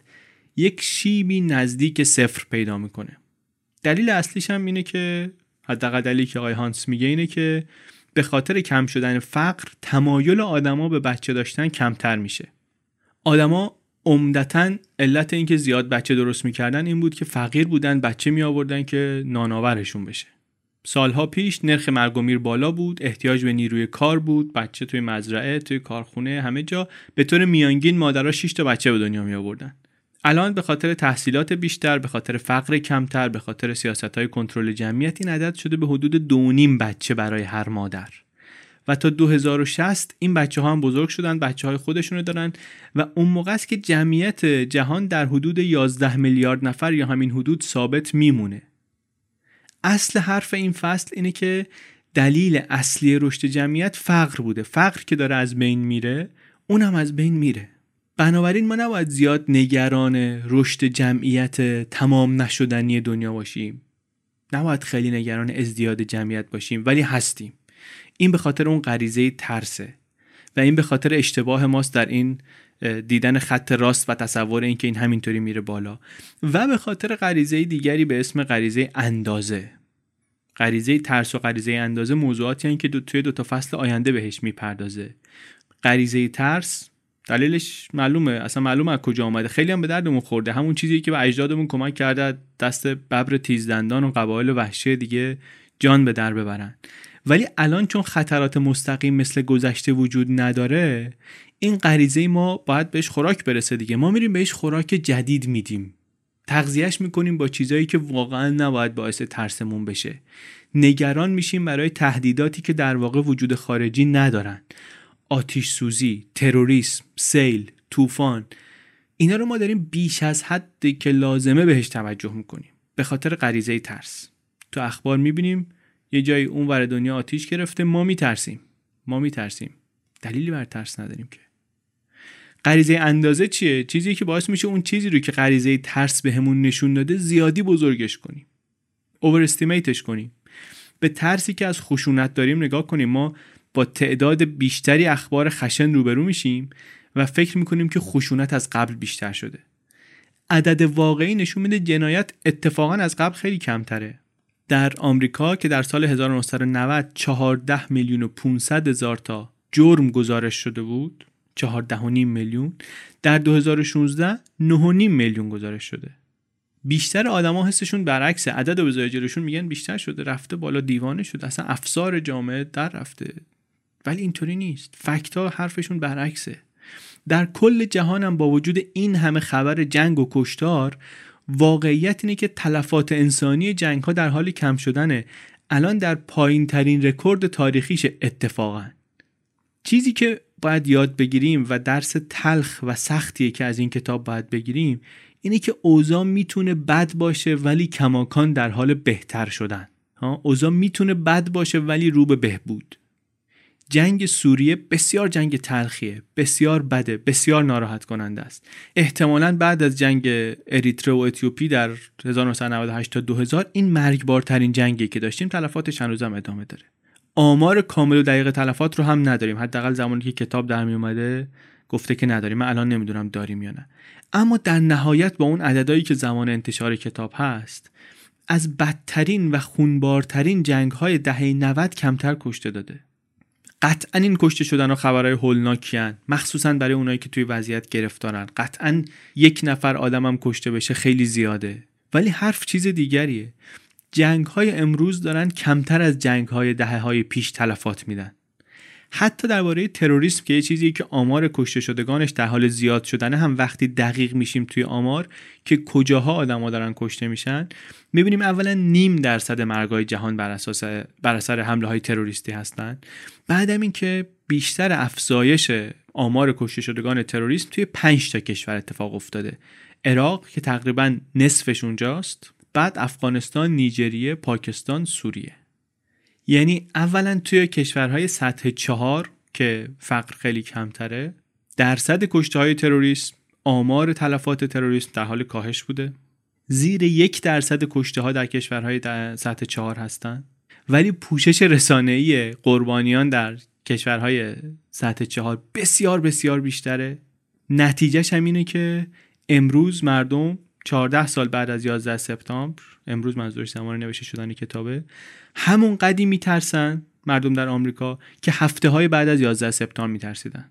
یک شیبی نزدیک صفر پیدا می‌کنه. دلیل اصلیش هم اینه که حداقل دلیلی که آقای هانس میگه اینه که به خاطر کم شدن فقر تمایل آدما به بچه داشتن کمتر میشه. آدما عمدتا علت اینکه زیاد بچه درست می‌کردن این بود که فقیر بودن بچه می آوردن که نانآورشون بشه. سالها پیش نرخ مرگ و میر بالا بود احتیاج به نیروی کار بود بچه توی مزرعه توی کارخونه همه جا. به طور میانگین مادرها 6 تا بچه به دنیا می آوردن الان به خاطر تحصیلات بیشتر به خاطر فقر کمتر به خاطر سیاست های کنترل جمعیت این عدد شده به حدود دونیم بچه برای هر مادر. و تا 2060 این بچه ها هم بزرگ شدن بچه های خودشونو دارن و اون موقع است که جمعیت جهان در حدود 11 میلیارد نفر یا همین حدود ثابت میمونه. اصل حرف این فصل اینه که دلیل اصلی رشد جمعیت فقر بوده. فقر که داره از بین میره اونم از بین میره. بنابراین ما نباید زیاد نگران رشد جمعیت تمام نشدنی دنیا باشیم. نباید خیلی نگران ازدیاد جمعیت باشیم ولی هستیم. این به خاطر اون غریزه ترسه. و این به خاطر اشتباه ماست در این دیدن خط راست و تصور اینکه این همینطوری میره بالا. و به خاطر غریزه دیگری به اسم غریزه اندازه. غریزه ترس و غریزه اندازه موضوعاتی هستند که دو توی دو تا فصل آینده بهش می‌پردازه. غریزه ترس دلیلش معلومه. اصلا معلومه از کجا آمده. خیلی هم به دردمون خورده. همون چیزی که به اجدادمون کمک کرده. دست ببر تیزدندان و قبایل وحشی دیگه جان به در ببرن. ولی الان چون خطرات مستقیم مثل گذشته وجود نداره این غریزه ما باید بهش خوراک برسه دیگه. ما میریم بهش خوراک جدید میدیم. تغذیهش می‌کنیم با چیزایی که واقعا نباید باعث ترسمون بشه. نگران میشیم برای تهدیداتی که در واقع وجود خارجی ندارن. آتیش سوزی، تروریسم، سیل، طوفان اینا رو ما داریم بیش از حدی که لازمه بهش توجه می‌کنیم. به خاطر غریزه ترس. تو اخبار می‌بینیم یه جایی اون ور دنیا آتیش گرفته ما میترسیم. ما میترسیم. دلیلی بر ترس نداریم که. غریزه اندازه چیه؟ چیزی که باعث میشه اون چیزی رو که غریزه ترس بهمون به نشون داده زیادی بزرگش کنیم. اوور کنیم. به ترسی که از خشونت داریم نگاه کنیم. ما با تعداد بیشتری اخبار خشن روبرو میشیم و فکر می‌کنیم که خشونت از قبل بیشتر شده. عدد واقعی نشون میده جنایت اتفاقا از قبل خیلی کمتره. در آمریکا که در سال 1990 14 میلیون و 500 هزار تا جرم گزارش شده بود 14.5 میلیون در 2016 9.5 میلیون گزارش شده. بیشتر آدما حسشون برعکس عدد و جلوشون میگن بیشتر شده رفته بالا دیوانه شده اصلا افسار جامعه در رفته. ولی اینطوری نیست. فکت ها حرفشون برعکسه. در کل جهانم با وجود این همه خبر جنگ و کشتار واقعیت اینه که تلفات انسانی جنگ ها در حال کم شدنه. الان در پایین ترین رکورد تاریخیش اتفاقا. چیزی که باید یاد بگیریم و درس تلخ و سختیه که از این کتاب باید بگیریم اینه که اوضاع می‌تونه بد باشه ولی کماکان در حال بهتر شدن. اوضاع می‌تونه بد باشه ولی رو به بهبود. جنگ سوریه بسیار جنگ تلخیه بسیار بده بسیار ناراحت کننده است. احتمالا بعد از جنگ اریتره و اتیوپی در 1998 تا 2000 این مرگبارترین جنگی که داشتیم تلفاتش هنوزم ادامه داره. آمار کامل و دقیق تلفات رو هم نداریم. حداقل زمانی که کتاب در می اومده گفته که نداریم. من الان نمی‌دونم داریم یا نه. اما در نهایت با اون عددهایی که زمان انتشار کتاب هست از بدترین و خونبارترین جنگ های دهه 90 کمتر کشته داده. قطعا این کشته شدن و خبرهای هولناکیان مخصوصا برای اونایی که توی وضعیت گرفتارن. قطعا یک نفر آدمم کشته بشه خیلی زیاده. ولی حرف چیز دیگریه. جنگ های امروز دارن کمتر از جنگ های دهه های پیش تلفات میدن. حتی درباره تروریسم که یه چیزی که آمار کشته شدگانش در حال زیاد شدن هم وقتی دقیق میشیم توی آمار که کجاها آدما دارن کشته میشن می‌بینیم اولا نیم درصد مرگای جهان بر اساس بر اثر حمله های تروریستی هستن. بعدم این که بیشتر افزایش آمار کشته شدگان تروریسم توی 5 تا کشور اتفاق افتاده. عراق که تقریبا نصفش اونجاست بعد افغانستان، نیجریه، پاکستان، سوریه. یعنی اولا توی کشورهای سطح چهار که فقر خیلی کمتره درصد کشته های تروریسم آمار تلفات تروریسم در حال کاهش بوده. زیر یک درصد کشته ها در کشورهای در سطح چهار هستند ولی پوشش رسانه‌ای قربانیان در کشورهای سطح چهار بسیار بسیار بیشتره. نتیجهش هم اینه که امروز مردم 14 سال بعد از 11 سپتامبر امروز منظورش زمان نوشته شدن کتابه همون قدی میترسن مردم در آمریکا که هفته های بعد از 11 سپتامبر میترسیدن.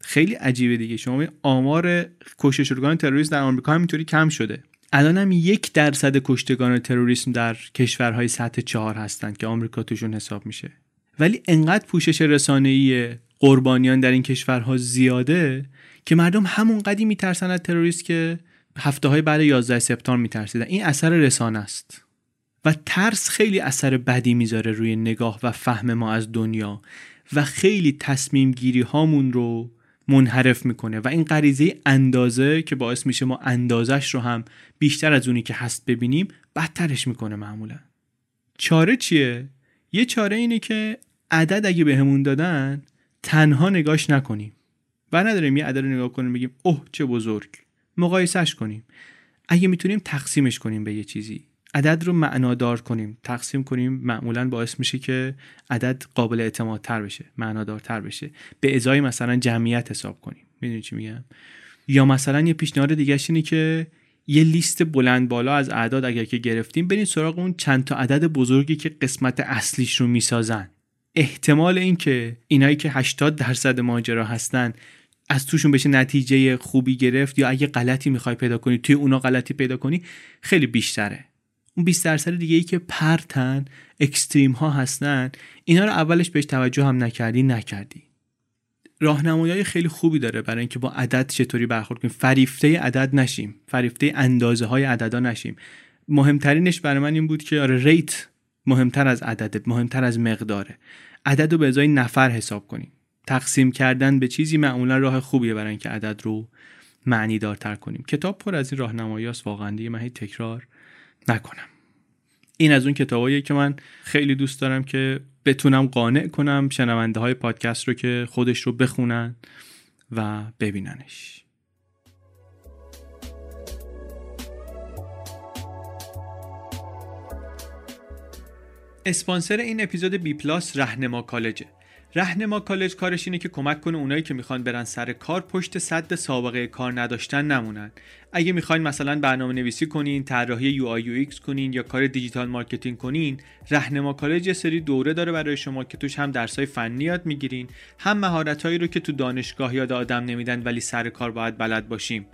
خیلی عجیبه دیگه. شما آمار کشته شدگان تروریسم در آمریکا همینطوری کم شده. الان هم یک درصد کشتگان تروریسم در کشورهای سطح چهار هستند که آمریکا توشون حساب میشه. ولی انقدر پوشش رسانه‌ای قربانیان در این کشورها زیاده که مردم همون قدی میترسن از تروریست که هفته های بعد 11 سپتامبر میترسیدن. این اثر رسانه است. و ترس خیلی اثر بدی می‌ذاره روی نگاه و فهم ما از دنیا و خیلی تصمیم گیری هامون رو منحرف می‌کنه و این غریزه اندازه که باعث میشه ما اندازش رو هم بیشتر از اونی که هست ببینیم بدترش می‌کنه معمولا. چاره چیه؟ یه چاره اینه که عدد اگه بهمون دادن تنها نگاش نکنیم. و نداریم یه عدد رو نگاه کنیم بگیم اوه چه بزرگ. مقایسش کنیم. اگه می‌تونیم تقسیمش کنیم به یه چیزی. عدد رو معنادار کنیم. تقسیم کنیم معمولا باعث میشه که عدد قابل اعتمادتر بشه معنادارتر بشه. به ازای مثلا جمعیت حساب کنیم. می‌دونی چی میگم؟ یا مثلا یه پیشنهاد دیگه اینه که یه لیست بلند بالا از اعداد اگر که گرفتیم بریم سراغ اون چند تا عدد بزرگی که قسمت اصلیش رو می‌سازن. احتمال اینکه اینایی که 80 درصد ماجرا هستن از توشون بشه نتیجه خوبی گرفت یا اگه غلطی می‌خوای پیدا کنی توی اونا غلطی پیدا کنی خیلی بیشتره. اون 20 درصد دیگه ای که پرتن اکستریم ها هستن اینا رو اولش بهش توجه هم نکردی نکردی. راهنمایی خیلی خوبی داره برای اینکه با عدد چطوری برخورد کنیم. فریفته عدد نشیم فریفته اندازه های عددا نشیم. مهمترینش برای من این بود که آره ریت مهمتر از عدد مهمتر از مقداره. عدد رو به ازای نفر حساب کنیم. تقسیم کردن به چیزی معمولا راه خوبیه برای اینکه عدد رو معنی دارتر کنیم. کتاب پر از این راهنمایی است واقعا دیگه من تکرار نکنم. این از اون کتاباییه که من خیلی دوست دارم که بتونم قانع کنم شنونده های پادکست رو که خودش رو بخونن و ببیننش. اسپانسر این اپیزود بی پلاس رهنما کالجه. رهنما کالج کارش اینه که کمک کنه اونایی که می‌خوان برن سر کار پشت سد سابقه کار نداشتن نمونن. اگه می‌خواین مثلا برنامه نویسی کنین طراحی UI UX کنین یا کار digital marketing کنین رهنما کالج یه سری دوره داره برای شما که توش هم درسای فنی یاد می‌گیرین هم مهارتهایی رو که تو دانشگاه یاد آدم نمیدن ولی سر کار باید بلد باشیم.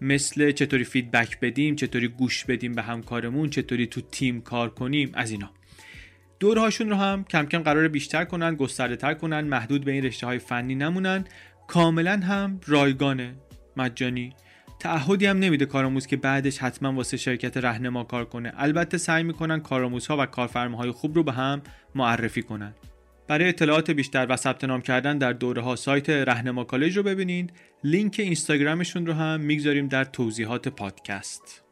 مثل چطوری feedback بدیم چطوری گوش بدیم به همکارمون چطوری تو تیم کار کنیم از اینا. دورهاشون رو هم کم کم قرار بیشتر کنن گسترده تر کنن محدود به این رشته های فنی نمونن. کاملا هم رایگانه مجانی. تعهدی هم نمیده کارآموز که بعدش حتما واسه شرکت رهنما کار کنه. البته سعی می‌کنن کارآموزها و کارفرماهای خوب رو به هم معرفی کنن. برای اطلاعات بیشتر و ثبت نام کردن در دوره ها سایت رهنما کالج رو ببینید. لینک اینستاگرامشون رو هم می‌گذاریم در توضیحات پادکست.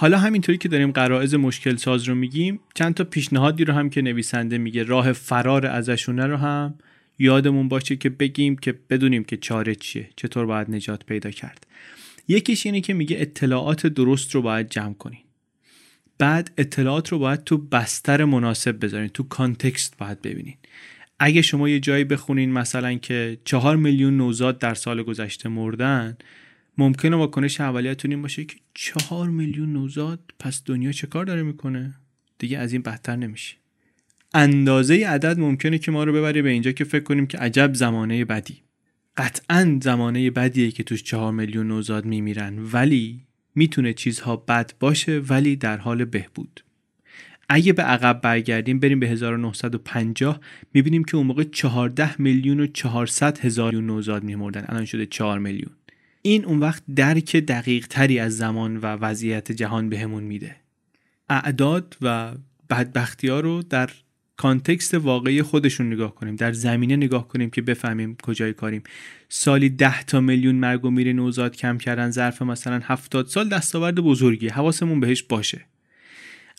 حالا همینطوری که داریم قرائز مشکل ساز رو میگیم چند تا پیشنهادی رو هم که نویسنده میگه راه فرار ازشونه رو هم یادمون باشه که بگیم که بدونیم که چاره چیه چطور باید نجات پیدا کرد. یکیش اینه که میگه اطلاعات درست رو باید جمع کنین. بعد اطلاعات رو باید تو بستر مناسب بذارین تو کانتکست باید ببینین. اگه شما یه جایی بخونین مثلا که چهار میلیون نوزاد در سال گذشته مردن ممکنه واکنش اولیتون این باشه که چهار میلیون نوزاد پس دنیا چه کار داره می‌کنه؟ دیگه از این بدتر نمیشه. اندازه عدد ممکنه که ما رو ببره به اینجا که فکر کنیم که عجب زمانه بدی. قطعا زمانه بدیه که توش چهار میلیون نوزاد میمیرن ولی می‌تونه چیزها بد باشه ولی در حال بهبود. اگه به عقب برگردیم بریم به 1950 می‌بینیم که اون موقع 14 میلیون و 400 هزار نوزاد میمردن. الان شده 4 میلیون. این اون وقت درک دقیق تری از زمان و وضعیت جهان بهمون میده. اعداد و بدبختی ها رو در context واقعی خودشون نگاه کنیم در زمینه نگاه کنیم که بفهمیم کجای کاریم. سالی 10 تا میلیون مرگ و میر نوزاد کم کردن ظرف مثلا 70 سال دستاورد بزرگی حواسمون بهش باشه.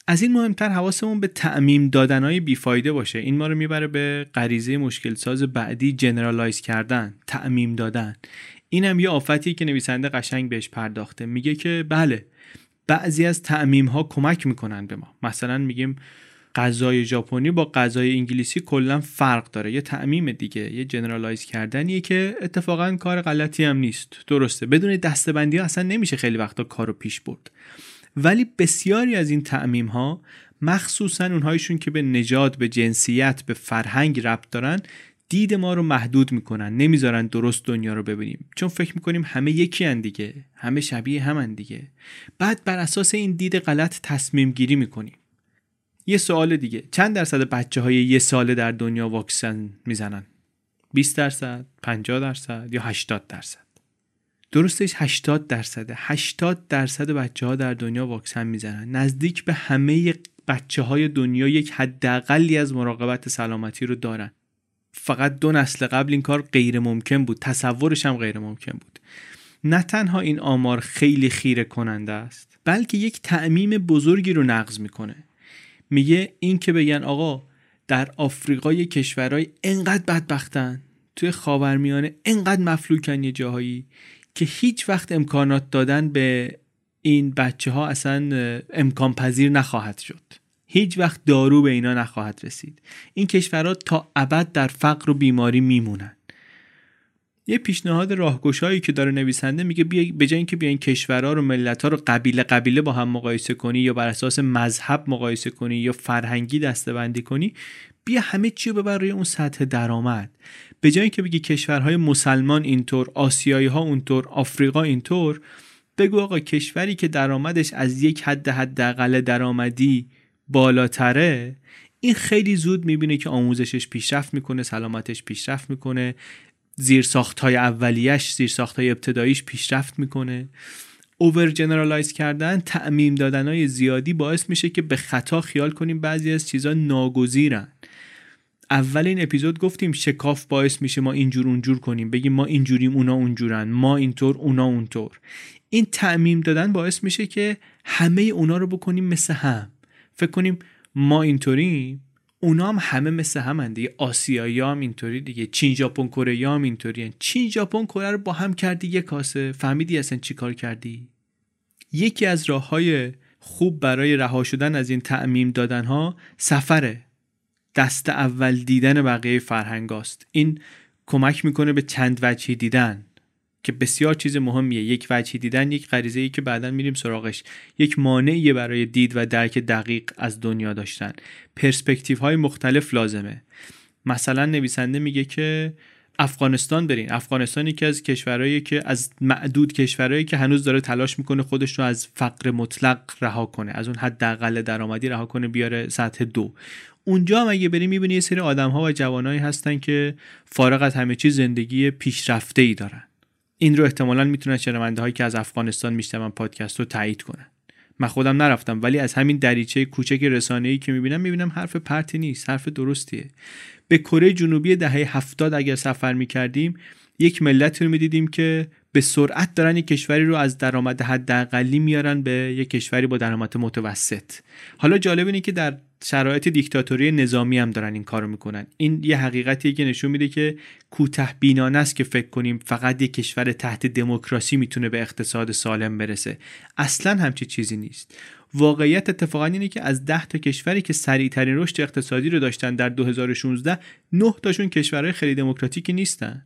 از این مهمتر حواسمون به تعمیم دادنهای بیفایده باشه. این ما رو می‌بره به غریزه مشکل ساز بعدی generalize کردن تعمیم دادن. اینم یه آفتی که نویسنده قشنگ بهش پرداخته. میگه که بله بعضی از تعمیم ها کمک می‌کنن به ما. مثلا میگیم غذای ژاپنی با غذای انگلیسی کلا فرق داره. یه تعمیم دیگه یه جنرالایز کردنیه که اتفاقا کار غلطی هم نیست. درسته. بدون دستبندی ها اصلا نمیشه خیلی وقتا کارو پیش برد. ولی بسیاری از این تعمیم ها مخصوصا اونهایشون که به نجات به جنسیت به فرهنگ ربط دارن دید ما رو محدود می‌کنن. نمی‌ذارن درست دنیا رو ببینیم. چون فکر می‌کنیم همه یکی هن دیگه. همه شبیه همن دیگه. بعد بر اساس این دید غلط تصمیم گیری می‌کنیم. یه سوال دیگه. چند درصد بچه های یه ساله در دنیا واکسن می‌زنن؟ 20 درصد 50 درصد یا 80 درصد؟ درستش 80 درصده. 80 درصد بچه ها در دنیا واکسن می‌زنن. نزدیک به همه بچه های دنیا یک حداقلی از مراقبت سلامتی رو دارن. فقط دو نسل قبل این کار غیر ممکن بود. تصورش هم غیر ممکن بود. نه تنها این آمار خیلی خیره کننده است بلکه یک تعمیم بزرگی رو نقض می‌کنه. میگه این که بگن آقا در آفریقای کشورهای انقدر بدبختن توی خاورمیانه انقدر مفلوکن یه جاهایی که هیچ وقت امکانات دادن به این بچه ها اصلا امکان پذیر نخواهد شد. هیچ وقت دارو به اینا نخواهد رسید. این کشورها تا ابد در فقر و بیماری میمونن. یه پیشنهاد راهگشایی که داره نویسنده میگه بیا به جای اینکه بیاین کشورها رو ملت‌ها رو قبیله قبیله با هم مقایسه کنی یا بر اساس مذهب مقایسه کنی یا فرهنگی دستبندی کنی بیا همه چی رو ببر روی اون سطح درآمد. به جای اینکه بگی کشورهای مسلمان اینطور آسیایی ها اونطور آفریقا اینطور بگو آقا کشوری که درآمدش از یک حد حداقل درآمدی بالاتره این خیلی زود می‌بینه که آموزشش پیشرفت می‌کنه سلامتش پیشرفت می‌کنه. زیر ساخت های اولیش زیر ساخت های ابتداییش پیشرفت می‌کنه. اوور جنرالایز کردن تعمیم دادن های زیادی باعث میشه که به خطا خیال کنیم بعضی از چیزها ناگزیرن. اول این اپیزود گفتیم شکاف باعث میشه ما اینجور اونجور کنیم. بگیم ما اینجوریم اونا اونجورن. ما اینطور اونا اونطور. این تعمیم دادن باعث میشه که همه اونا رو بکنیم مثل هم. فکر کنیم ما اینطوریم اونا هم همه مثل هم دیگه. آسیایی هم اینطوری دیگه. چین ژاپن کره هم اینطوری چین ژاپن کره رو با هم کردی یه کاسه. فهمیدی اصلا چی کار کردی؟ یکی از راه های خوب برای رها شدن از این تعمیم دادن ها سفره. دست اول دیدن بقیه فرهنگ است. این کمک می‌کنه به چند وجهی دیدن. که بسیار چیز مهمیه. یک وجهی دیدن یک غریزه ای که بعدا میریم سراغش. یک مانعیه برای دید و درک دقیق از دنیا داشتن. پرسپکتیو های مختلف لازمه. مثلا نویسنده میگه که افغانستان برین. افغانستان یکی از کشورهایی که از معدود کشورهایی که هنوز داره تلاش می‌کنه خودش رو از فقر مطلق رها کنه. از اون حداقل درآمدی رها کنه بیاره سطح دو. اونجا هم اگه بری می‌بینی یه سری آدم ها و جوانایی هستن که فارغ از همه چیز زندگی پیشرفته ای دارن. این رو احتمالا می‌تونن شنونده هایی که از افغانستان میشنون پادکست رو تایید کنن. من خودم نرفتم ولی از همین دریچه کوچک رسانه‌ای که می‌بینم می‌بینم حرف پرتی نیست حرف درستیه. به کره جنوبی دهه هفتاد اگر سفر می‌کردیم یک ملت رو می‌دیدیم که به سرعت دارن یک کشوری رو از درآمد حداقلی میارن به یک کشوری با درآمد متوسط. حالا جالب اینه که در شرایط دیکتاتوری نظامی هم دارن این کارو می‌کنن. این یه حقیقتیه که نشون میده که کوته بینانه است که فکر کنیم فقط یک کشور تحت دموکراسی می‌تونه به اقتصاد سالم برسه. اصلا همچی چیزی نیست. واقعیت اتفاقا اینه که از 10 تا کشوری که سریعترین رشد اقتصادی رو داشتن در 2016 نه تاشون کشورهای خیلی دموکراتیکی نیستن.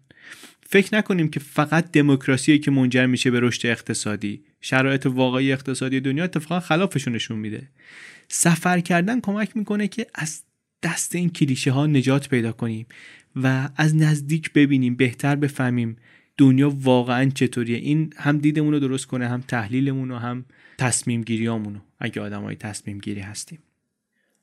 فکر نکنیم که فقط دموکراسی که منجر میشه به رشد اقتصادی شرایط واقعی اقتصادی دنیا اتفاقا خلافشون نشون میده. سفر کردن کمک می‌کنه که از دست این کلیشه ها نجات پیدا کنیم و از نزدیک ببینیم بهتر بفهمیم دنیا واقعا چطوریه. این هم دیدمون رو درست کنه هم تحلیلمون و هم تصمیم گیریامونو اگه آدمای تصمیم گیری هستیم.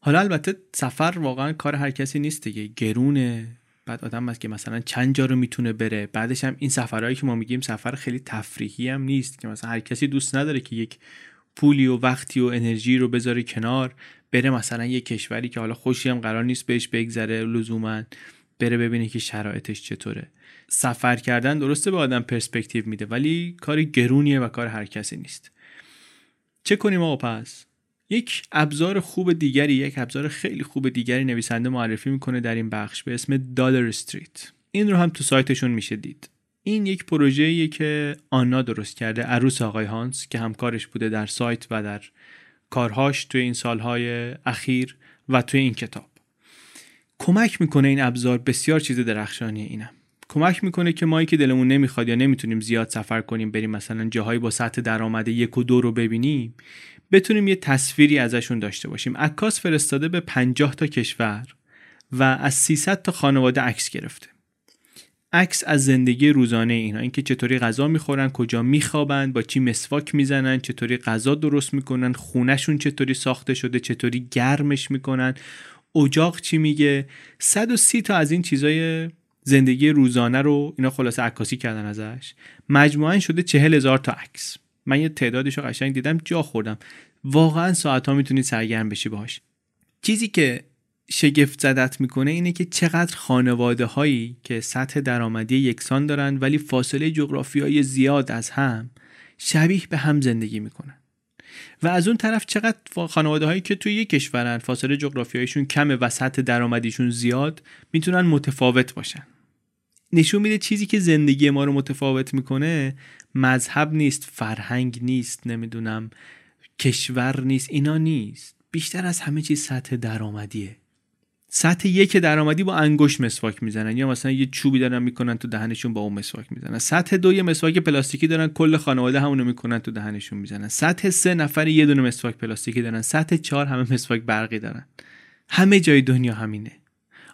حالا البته سفر واقعا کار هر کسی نیست دیگه. گرونه. بعد آدم هست که مثلا چند جا رو می‌تونه بره. بعدش هم این سفرهایی که ما میگیم سفر خیلی تفریحی هم نیست که مثلا هر کسی دوست نداره که یک پولی و وقتی و انرژی رو بذاره کنار بره مثلا یه کشوری که حالا خوشی هم قرار نیست بهش بگذره لزوما بره ببینه که شرایطش چطوره. سفر کردن درسته به آدم پرسپکتیو میده ولی کار گرونیه و کار هر کسی نیست. چه کنیم آقا پس؟ یک ابزار خوب دیگری یک ابزار خیلی خوب دیگری نویسنده معرفی می‌کنه در این بخش به اسم دالر استریت این رو هم تو سایتشون میشه دید. این یک پروژه‌ایه که آنا درست کرده عروس آقای هانس که همکارش بوده در سایت و در کارهاش توی این سالهای اخیر و توی این کتاب. کمک می‌کنه این ابزار بسیار چیز درخشانی اینم. کمک می‌کنه که مایی که دلمون نمی‌خواد یا نمی‌تونیم زیاد سفر کنیم بریم مثلا جاهایی با سطح درآمد یک و دو رو ببینیم بتونیم یه تصویری ازشون داشته باشیم. عکاس فرستاده به 50 تا کشور و از 300 تا خانواده عکس گرفته. عکس از زندگی روزانه اینا. اینکه چطوری غذا می‌خورن کجا میخوابن با چی مسواک می‌زنن چطوری غذا درست می‌کنن خونهشون چطوری ساخته شده چطوری گرمش می‌کنن. اجاق چی میگه؟ 130 تا از این چیزای زندگی روزانه رو اینا خلاصه عکاسی کردن ازش. مجموعا شده چهل هزار تا عکس. من یه تعدادش رو قشنگ دیدم جا خوردم. واقعا ساعت ها می‌تونید سرگرم بشی باهاش. چیزی که شگفت زدت می‌کنه اینه که چقدر خانواده هایی که سطح درآمدی یکسان دارن ولی فاصله جغرافیایی زیاد از هم شبیه به هم زندگی می‌کنن. و از اون طرف چقدر خانواده هایی که توی یک کشورن فاصله جغرافیاییشون کمه و سطح درآمدیشون زیاد می‌تونن متفاوت باشن. نشون میده چیزی که زندگی ما رو متفاوت می‌کنه مذهب نیست فرهنگ نیست نمی‌دونم کشور نیست اینا نیست. بیشتر از همه چیز سطح درآمدیه. سطح یک درآمدی با انگشت مسواک می‌زنن یا مثلا یه چوبی دارن می‌کنن تو دهنشون با اون مسواک می‌زنن. سطح دو یه مسواک پلاستیکی دارن کل خانواده همونو می‌کنن تو دهنشون می‌زنن. سطح سه نفر یه دونه مسواک پلاستیکی دارن. سطح چهار همه مسواک برقی دارن. همه جای دنیا همینه.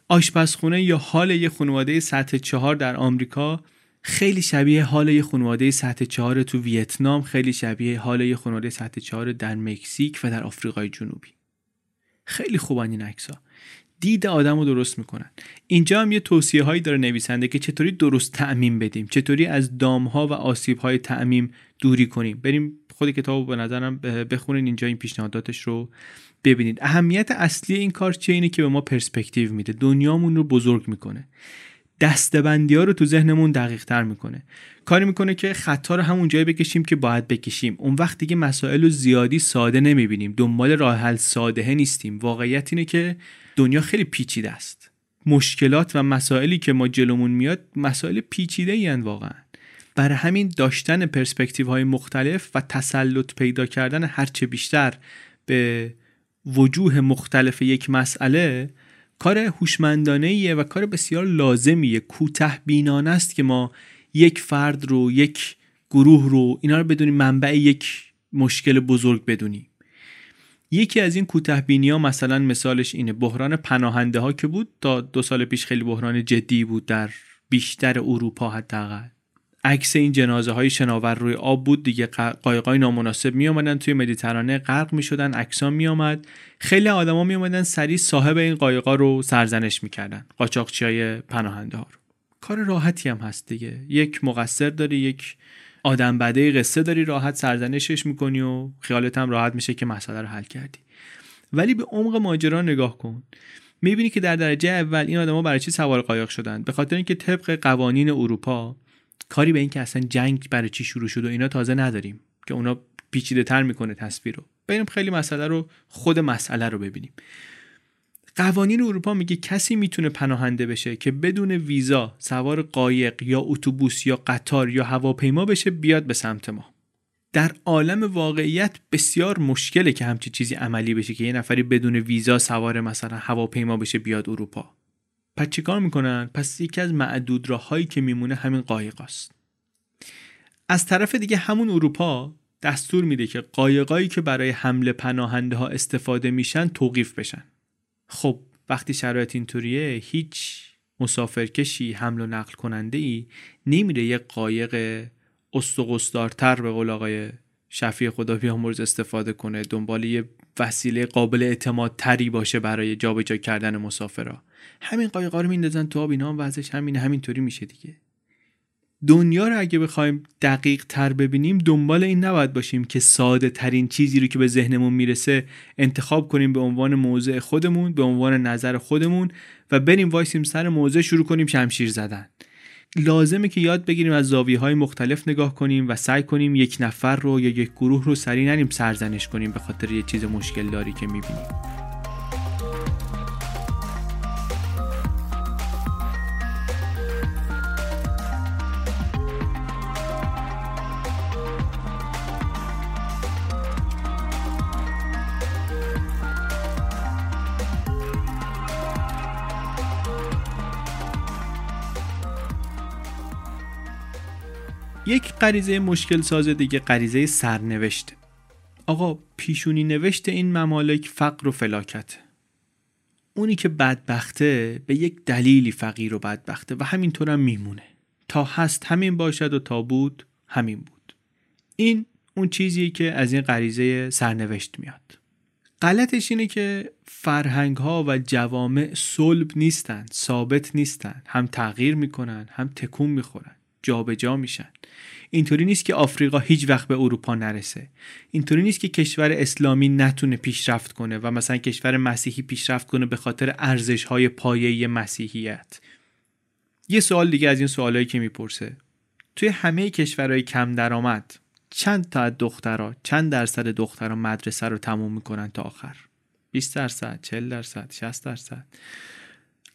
آشپزخونه یا حال یه خانواده سطح چهار در آمریکا خیلی شبیه حال یه خانواده سطح چهار تو ویتنام خیلی شبیه حال یه خانواده سطح چهار در مکزیک و در آفریقای جنوبی. خیلی خوبن این عکس دید آدم رو درست می‌کنن. اینجا هم یه توصیه هایی داره نویسنده که چطوری درست تعمیم بدیم چطوری از دام ها و آسیب های تعمیم دوری کنیم. بریم خود کتاب به نظرم بخونین اینجا این پیشنهاداتش رو ببینید. اهمیت اصلی این کار چه اینه که به ما پرسپکتیو میده. دنیامون رو بزرگ می‌کنه. دستبندی ها رو تو ذهنمون دقیق تر می‌کنه. کاری می‌کنه که خطا رو همون جایی بکشیم که باید بکشیم. اون وقت دیگه مسائل رو زیادی ساده نمی‌بینیم. دنبال راه حل ساده نیستیم. واقعیت اینه که دنیا خیلی پیچیده است. مشکلات و مسائلی که ما جلومون میاد مسائل پیچیده ای واقعا. برای همین داشتن پرسپکتیو های مختلف و تسلط پیدا کردن هرچه بیشتر به وجوه مختلف یک مسئله کار هوشمندانه و کار بسیار لازمیه. کوته بینانه است که ما یک فرد رو یک گروه رو اینا رو بدونیم منبع یک مشکل بزرگ بدونیم. یکی از این کوته ها مثلا مثالش اینه. بحران پناهنده ها که بود تا دو سال پیش خیلی بحران جدی بود در بیشتر اروپا حداقل. عکس این جنازه های شناور روی آب بود. دیگه قایقای نامناسب می آمدن توی مدیترانه غرق می شدن عکسا می آمد خیلی آدما می آمدن سریع صاحب این قایقا رو سرزنش می‌کردن قاچاقچی های پناهنده ها رو. کار راحتی هم هست دیگه. یک مقصر داری یک آدم بده قصه داری راحت سرزنشش می‌کنی و خیالت هم راحت میشه که مسئله رو حل کردی. ولی به عمق ماجرا نگاه کن. می‌بینی که در درجه اول این آدما برای چی سوار قایق شدن؟ به خاطر اینکه طبق قوانین اروپا کاری به اینکه اصلا جنگ برای چی شروع شد و اینا تازه نداریم که اونا پیچیده تر می‌کنه تصویر رو. بریم خیلی مسئله رو خود مسئله رو ببینیم. قوانین اروپا میگه کسی می‌تونه پناهنده بشه که بدون ویزا سوار قایق یا اتوبوس یا قطار یا هواپیما بشه بیاد به سمت ما. در عالم واقعیت بسیار مشکله که همچی چیزی عملی بشه که یه نفری بدون ویزا سوار مثلا هواپیما بشه بیاد اروپا. پس چیکار می‌کنن؟ پس یکی از معدود راههایی که میمونه همین قایقاست. از طرف دیگه همون اروپا دستور میده که قایقایی که برای حمل پناهنده ها استفاده میشن توقیف بشن. خب وقتی شرایط اینطوریه هیچ مسافرکشی حمل و نقل کننده ای نمیره یه قایق استقصدارتر به قول آقای شفیع خدا بیامرز استفاده کنه دنبال یه وسیله قابل اعتماد تری باشه برای جابجا کردن مسافرها همین قایقا رو میندازن تو آب اینا هم وضعش همینه همینطوری میشه دیگه. دنیا رو اگه بخوایم دقیق تر ببینیم دنبال این نباید باشیم که ساده ترین چیزی رو که به ذهنمون می‌رسه انتخاب کنیم به عنوان موضع خودمون به عنوان نظر خودمون و بریم وایسیم سر موضع شروع کنیم شمشیر زدن. لازمه که یاد بگیریم از زاویه های مختلف نگاه کنیم و سعی کنیم یک نفر رو یا یک گروه رو سری نریم سرزنش کنیم به خاطر یه چیز مشکل داری که می‌بینیم. یک غریزه مشکل ساز دیگه غریزه سرنوشت. آقا پیشونی نوشت این ممالک فقر و فلاکت. اونی که بدبخته به یک دلیلی فقیر و بدبخته و همینطور هم میمونه. تا هست همین باشد و تا بود همین بود. این اون چیزیه که از این غریزه سرنوشت میاد. غلطش اینه که فرهنگ ها و جوامع صلب نیستن ثابت نیستن. هم تغییر می‌کنن هم تکون می‌خورن. جابجا جا میشن. اینطوری نیست که آفریقا هیچ وقت به اروپا نرسه. اینطوری نیست که کشور اسلامی نتونه پیشرفت کنه و مثلا کشور مسیحی پیشرفت کنه به خاطر ارزش های پایه مسیحیت. یه سوال دیگه از این سوالایی که می‌پرسه. توی همه کشورهای کم درآمد چند تا از دخترها چند درصد دخترها مدرسه رو تموم می‌کنن تا آخر؟ 20 درصد 40 درصد 60 درصد.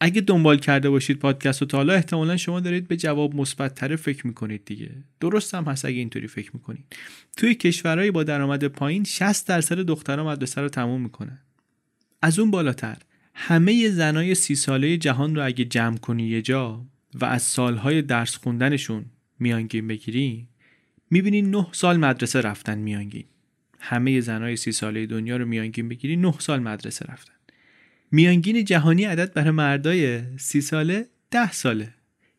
اگه دنبال کرده باشید پادکست و تا حالا احتمالا شما دارید به جواب مثبت تره فکر می‌کنید دیگه. درست هم هست اگه اینطوری فکر می‌کنید. توی کشورهایی با درآمد پایین 60 درصد دخترها مدرسه رو تموم می‌کنن. از اون بالاتر همه زنای سی ساله جهان رو اگه جمع کنی یه جا و از سالهای درس خوندنشون میانگین بگیری می‌بینی 9 سال مدرسه رفتن میانگین. همه زنای سی ساله دنیا رو میانگین بگیری 9 سال مدرسه رفتن. میانگین جهانی عدد برای مردای سی ساله ده ساله.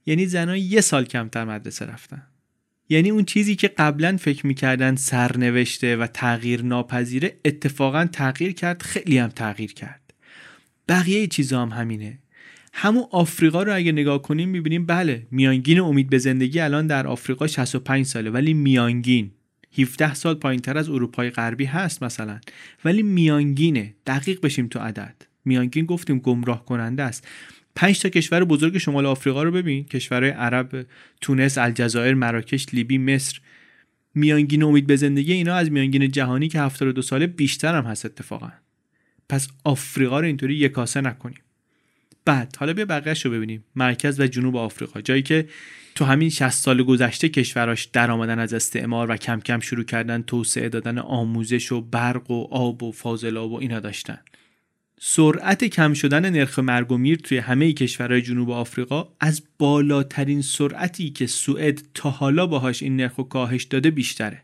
یعنی زنها یه سال کمتر مدرسه رفتن. یعنی اون چیزی که قبلا فکر می‌کردن سرنوشته و تغییر ناپذیره اتفاقا تغییر کرد خیلی هم تغییر کرد. بقیه چیزا هم همینه. همون آفریقا رو اگه نگاه کنیم می‌بینیم بله میانگین امید به زندگی الان در آفریقا 65 ساله ولی میانگین. 17 سال پایین تر از اروپای غربی هست مثلا. ولی میانگینه. دقیق بشیم تو عدد. میانگین گفتیم گمراه کننده است. پنج تا کشور بزرگ شمال آفریقا رو ببین. کشورهای عرب تونس الجزایر مراکش لیبی مصر. میانگین امید به زندگی اینا از میانگین جهانی که 72 ساله بیشتر هم هست اتفاقا. پس آفریقا رو اینطوری یکاسه نکنیم. بعد حالا بیا بقیهش رو ببینیم. مرکز و جنوب آفریقا. جایی که تو همین 60 سال گذشته کشوراش در آمدن از استعمار و کم کم شروع کردن توسعه دادن آموزش و برق و آب و فاضلاب و اینا داشتن. سرعت کم شدن نرخ مرگ و میر توی همه کشورهای جنوب آفریقا از بالاترین سرعتی که سوئد تا حالا باهاش این نرخ و کاهش داده بیشتره.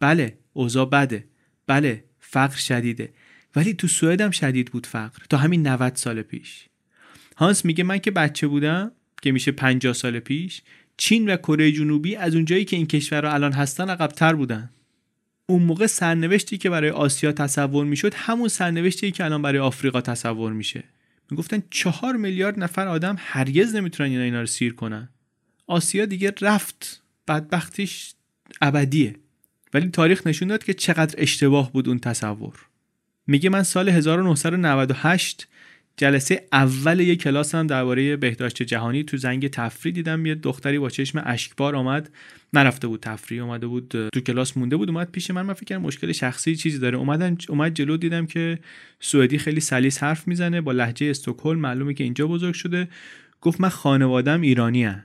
بله اوضاع بده. بله فقر شدیده. ولی تو سوئد هم شدید بود فقر تا همین 90 سال پیش. هانس میگه من که بچه بودم که میشه 50 سال پیش چین و کره جنوبی از اونجایی که این کشورها الان هستن عقبتر بودن. اون موقع سرنوشتی که برای آسیا تصور می‌شد همون سرنوشتی که الان برای آفریقا تصور میشه. می‌گفتن چهار میلیارد نفر آدم هرگز نمی‌تونن اینا اینا رو سیر کنن. آسیا دیگه رفت. بدبختیش ابدیه. ولی تاریخ نشون داد که چقدر اشتباه بود اون تصور. میگه من سال 1998 جلسه اول یک کلاس هم درباره بهداشت جهانی تو زنگ تفریح دیدم. یه دختری با چشم اشکبار آمد نرفته بود تفریح اومده بود تو کلاس مونده بود اومد پیش من. من فکر مشکل شخصی چیزی داره. اومدن اومد جلو دیدم که سوئدی خیلی سلیس حرف می‌زنه. با لحجه استکهلم معلومه که اینجا بزرگ شده. گفت من خانوادم ایرانی هم.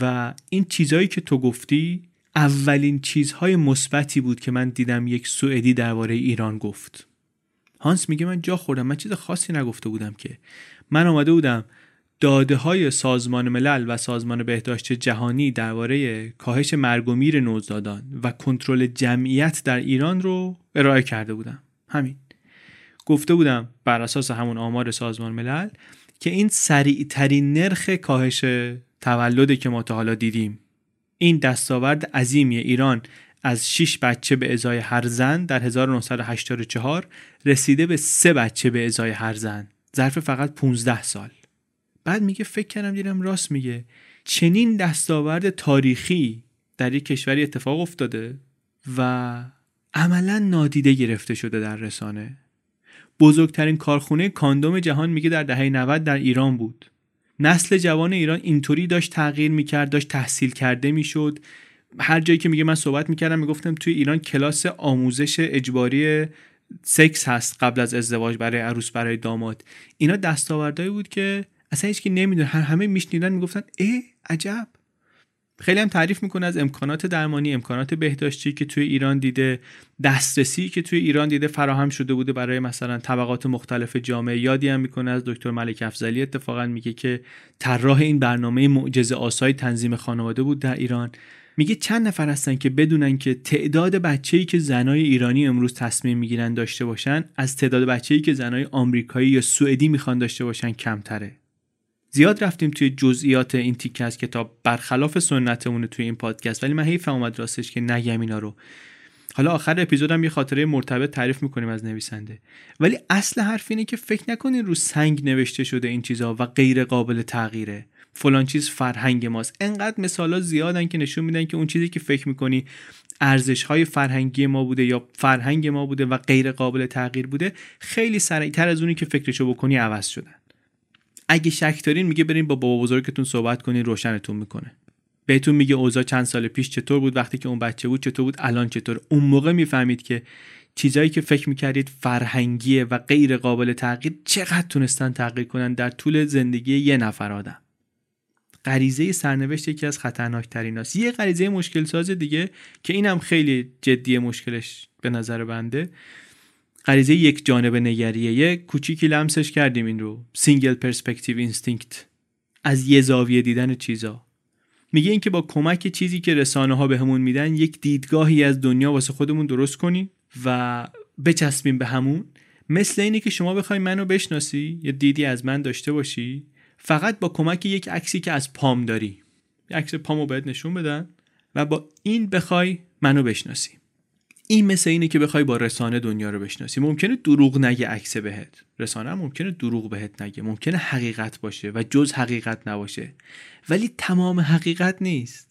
و این چیزهایی که تو گفتی اولین چیزهای مثبتی بود که من دیدم یک سوئدی درباره ایران گفت. هانس میگه من جا خوردم. من چیز خاصی نگفته بودم که. من آمده بودم داده های سازمان ملل و سازمان بهداشت جهانی درباره کاهش مرگ و میر نوزادان و کنترل جمعیت در ایران رو ارائه کرده بودم. همین. گفته بودم بر اساس همون آمار سازمان ملل که این سریع ترین نرخ کاهش تولدی که ما تا حالا دیدیم. این دستاورد عظیمی ایران از 6 بچه به ازای هر زن در 1984 رسیده به 3 بچه به ازای هر زن. ظرف فقط 15 سال. بعد میگه فکر کردم دیدم راست میگه. چنین دستاورد تاریخی در یک کشوری اتفاق افتاده و عملا نادیده گرفته شده در رسانه. بزرگترین کارخونه کاندوم جهان میگه در دهه 90 در ایران بود. نسل جوان ایران اینطوری داشت تغییر می‌کرد داشت تحصیل کرده می‌شد. هر جایی که میگه من صحبت می‌کردم می‌گفتم توی ایران کلاس آموزش اجباری سکس هست قبل از ازدواج برای عروس برای داماد. اینا دستاوردهایی بود که اصلا هیچ کی نمی‌دونه هر همه میشنیدن می‌گفتن ای عجب. خیلی هم تعریف می‌کنه از امکانات درمانی امکانات بهداشتی که توی ایران دیده دسترسی که توی ایران دیده فراهم شده بوده برای مثلا طبقات مختلف جامعه. یادی هم می‌کنه از دکتر ملک افزلی اتفاقا میگه که طراح این برنامه معجزه آسای تنظیم خانواده بود در ایران. میگه چند نفر هستن که بدونن که تعداد بچه‌ای که زنای ایرانی امروز تصمیم می‌گیرن داشته باشن از تعداد بچه‌ای که زنای آمریکایی یا سوئدی می‌خوان داشته باشن کمتره. زیاد رفتیم توی جزئیات این تیکه از کتاب برخلاف سنتمونه توی این پادکست ولی من حیفم اومد راستش که نگم اینا رو. حالا آخر اپیزودم یه خاطره مرتبط تعریف می‌کنیم از نویسنده. ولی اصل حرف اینه که فکر نکنین رو سنگ نوشته شده این چیزها و غیر قابل تغییره. فلان چیز فرهنگ ماست. انقدر مثالا زیادن که نشون میدن که اون چیزی که فکر می‌کنی ارزش های فرهنگی ما بوده یا فرهنگ ما بوده و غیر قابل تغییر بوده خیلی سریعتر از اونی که فکرشو بکنی عوض شدن. اگه شک دارین میگه بریم با بابا بزرگتون صحبت کنین روشنتون می‌کنه. بهتون میگه اوضاع چند سال پیش چطور بود وقتی که اون بچه بود چطور بود الان چطور. اون موقع می‌فهمید که چیزایی که فکر می‌کردید فرهنگیه و غیر قابل تغییر چقدر تونستن تغییر کنن در طول زندگی یه نفر آدم. غریزه سرنوشت یکی از خطرناکترین است یه غریزه مشکل ساز دیگه که اینم خیلی جدی مشکلش به نظر بنده. غریزه یک جانب نگریه. یه کوچیکی لمسش کردیم این رو. single perspective instinct از یه زاویه دیدن چیزا. میگه اینکه با کمک چیزی که رسانه ها بهمون میدن یک دیدگاهی از دنیا واسه خودمون درست کنیم و بچسبیم به همون. مثل اینه که شما بخوای منو بشناسی یا دیدی از من داشته باشی فقط با کمک یک عکسی که از پام داری. عکس پامو بهت نشون بدن و با این بخوای منو بشناسی. این مثل اینه که بخوای با رسانه دنیا رو بشناسی. ممکنه دروغ نگه عکس بهت. رسانه ممکنه دروغ بهت نگه. ممکنه حقیقت باشه و جز حقیقت نباشه. ولی تمام حقیقت نیست.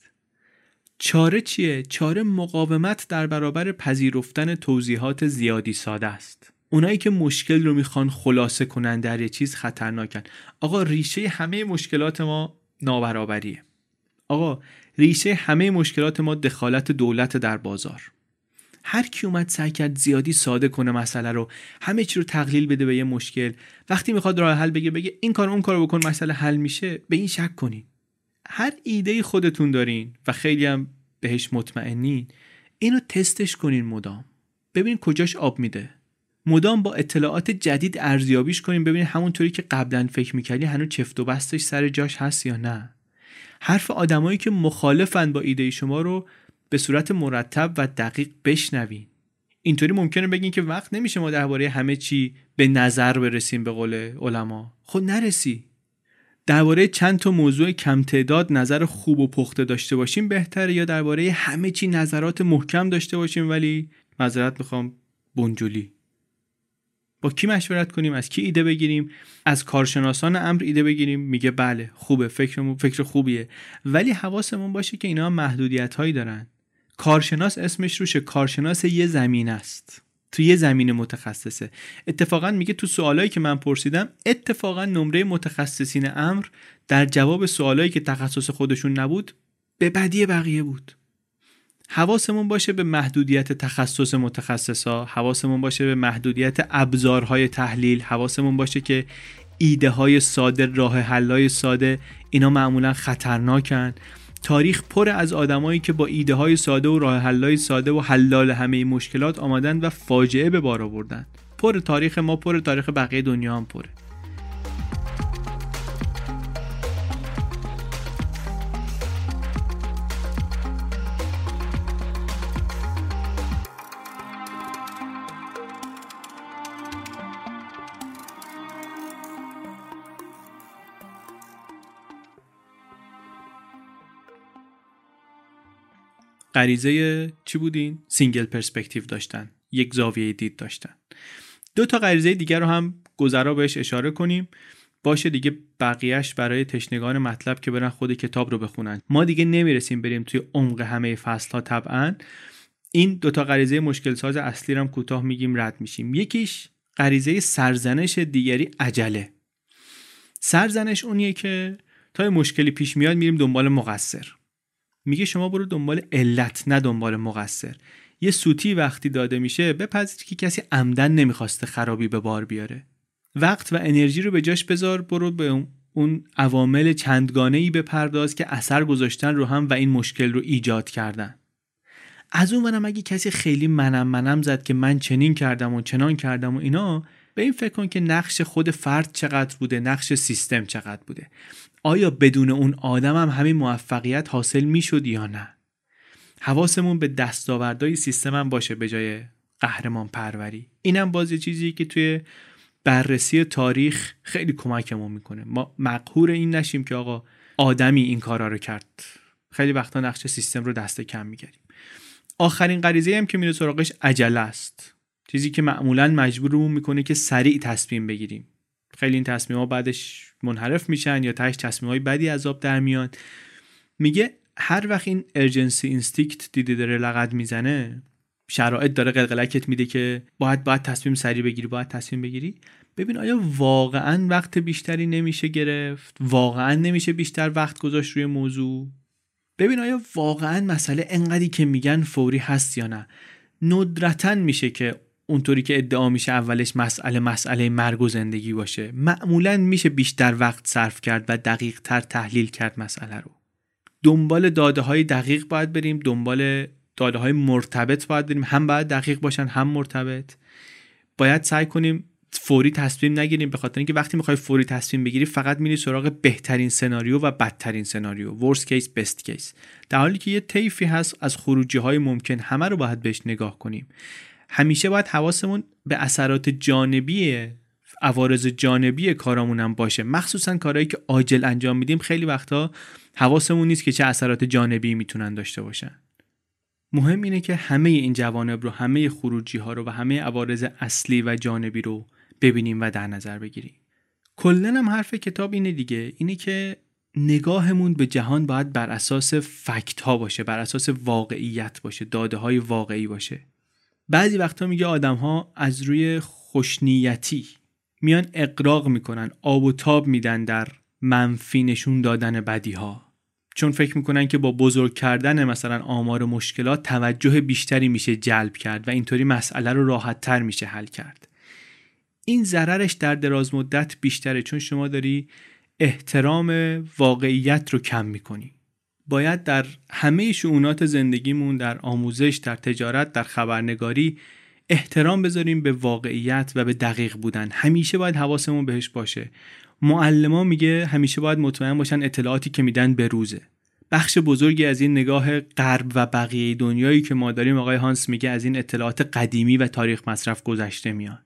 چاره چیه؟ چاره مقاومت در برابر پذیرفتن توضیحات زیادی ساده است. اونایی که مشکل رو می‌خوان خلاصه کنن در یه چیز خطرناکن. آقا ریشه همه مشکلات ما نابرابریه. آقا ریشه همه مشکلات ما دخالت دولت در بازار. هر کی اومد سعی کرد زیادی ساده کنه مسئله رو همه چی رو تقلیل بده به یه مشکل. وقتی می‌خواد راه حل بگه بگه این کار اون کار بکن مسئله حل میشه. به این شک کنین. هر ایده خودتون دارین و خیلی هم بهش مطمئنین اینو تستش کنین مدام. ببینین کجاش آب میده. مدام با اطلاعات جدید ارزیابیش کنین ببینین همونطوری که قبلا فکر می‌کردی هنوز چفت و بستش سر جاش هست یا نه. حرف آدمایی که مخالفن با ایده شما رو به صورت مرتب و دقیق بشنوین. اینطوری ممکنه بگین که وقت نمیشه ما درباره همه چی به نظر برسیم به قول علما. خود خب نرسی. درباره چند تا موضوع کم تعداد نظر خوب و پخته داشته باشیم بهتره یا درباره همه چی نظرات محکم داشته باشیم ولی معذرت می‌خوام بنجولی با کی مشورت کنیم از کی ایده بگیریم؟ از کارشناسان امر ایده بگیریم. میگه بله خوبه فکر فکر خوبیه. ولی حواسمون باشه که اینا محدودیت هایی دارن. کارشناس اسمش روشه کارشناس یه زمین است. تو یه زمین متخصصه. اتفاقا میگه تو سوالایی که من پرسیدم اتفاقا نمره متخصصین امر در جواب سوالایی که تخصص خودشون نبود به بدی بقیه بود. حواسمون باشه به محدودیت تخصص متخصصا حواسمون باشه به محدودیت ابزارهای تحلیل حواسمون باشه که ایده های ساده راه حلای ساده اینا معمولا خطرناکن. تاریخ پر از آدمایی که با ایده های ساده و راه حلای ساده و حلال همه مشکلات آمدن و فاجعه به بار آوردن. پر تاریخ ما پر تاریخ بقیه دنیا هم پره. غریزه چی بودین؟ single perspective داشتن. یک زاویه دید داشتن. دو تا غریزه دیگر رو هم گذرا بهش اشاره کنیم. باشه دیگه بقیهش برای تشنگان مطلب که برن خود کتاب رو بخونن. ما دیگه نمی‌رسیم بریم توی عمق همه فصل ها طبعا. این دوتا غریزه مشکل ساز اصلی رو هم کوتاه میگیم رد میشیم. یکیش غریزه سرزنش دیگری عجله. سرزنش اونیه که تا مشکلی پیش میاد میریم دنبال مقصر. میگه شما برو دنبال علت نه دنبال مقصر. یه سوتی وقتی داده میشه بپذیر که کسی عمدن نمی‌خواسته خرابی به بار بیاره. وقت و انرژی رو به جاش بذار برو به اون عوامل چندگانه ای بپرداز که اثر گذاشتن رو هم و این مشکل رو ایجاد کردن. از اون منم اگه کسی خیلی منم منم زد که من چنین کردم و چنان کردم و اینا به این فکر کن که نقش خود فرد چقدر بوده نقش سیستم چقدر بوده. آیا بدون اون آدم هم همین موفقیت حاصل می‌شد یا نه؟ حواسمون به دستاوردهای سیستم هم باشه به جای قهرمان پروری. اینم باز چیزی که توی بررسی تاریخ خیلی کمکمون می‌کنه. ما مقهور این نشیم که آقا آدمی این کارا رو کرد. خیلی وقتا نقش سیستم رو دست کم می‌گیریم. آخرین غریزه هم که میره سراغش عجله است. چیزی که معمولا مجبورمون می‌کنه که سریع تصمیم بگیریم. خیلی این تصمیم ها بعدش منحرف میشن یا تهش تصمیم های بدی از در میان. میگه هر وقت این ارجنسی اینستیکت دیدی داره لغت می‌زنه شرایط داره قلقلکت میده که باید باید تصمیم سریع بگیری باید تصمیم بگیری. ببین آیا واقعا وقت بیشتری نمیشه گرفت؟ واقعا نمیشه بیشتر وقت گذاشت روی موضوع؟ ببین آیا واقعا مسئله انقدری که میگن فوری هست یا نه؟ ندرتا میشه که اونطوری که ادعا میشه اولش مسئله مسئله مرگ و زندگی باشه. معمولا میشه بیشتر وقت صرف کرد و دقیق تر تحلیل کرد مسئله رو. دنبال داده های دقیق باید بریم دنبال داده های مرتبط باید بریم. هم باید دقیق باشن هم مرتبط. باید سعی کنیم فوری تصمیم نگیریم. به خاطر اینکه وقتی می‌خوای فوری تصمیم بگیری فقط میری سراغ بهترین سناریو و بدترین سناریو. Worst case best case. در حالی که یه طیفی هست از خروجی های ممکن همه رو باید بهش نگاه کنیم. همیشه باید حواسمون به اثرات جانبی عوارض جانبی کارامون هم باشه. مخصوصا کارهایی که عاجل انجام میدیم خیلی وقتا حواسمون نیست که چه اثرات جانبی می‌تونن داشته باشن. مهم اینه که همه این جوانب رو همه خروجی ها رو و همه عوارض اصلی و جانبی رو ببینیم و در نظر بگیریم. کلا هم حرف کتاب اینه دیگه اینه که نگاهمون به جهان باید بر اساس فکت ها باشه بر اساس واقعیت باشه داده های واقعی باشه. بعضی وقتا میگه آدم ها از روی خوشنیتی میان اقراق می‌کنن آب و تاب میدن در منفی نشون دادن بدی ها چون فکر می‌کنن که با بزرگ کردن مثلا آمار مشکلات توجه بیشتری میشه جلب کرد و اینطوری مسئله رو راحت تر میشه حل کرد. این ضررش در دراز مدت بیشتره چون شما داری احترام واقعیت رو کم می‌کنی. باید در همه شعونات زندگیمون در آموزش در تجارت در خبرنگاری احترام بذاریم به واقعیت و به دقیق بودن. همیشه باید حواسمون بهش باشه. معلما میگه همیشه باید مطمئن باشن اطلاعاتی که میدن به روزه. بخش بزرگی از این نگاه غرب و بقیه دنیایی که ما داریم آقای هانس میگه از این اطلاعات قدیمی و تاریخ مصرف گذشته میان.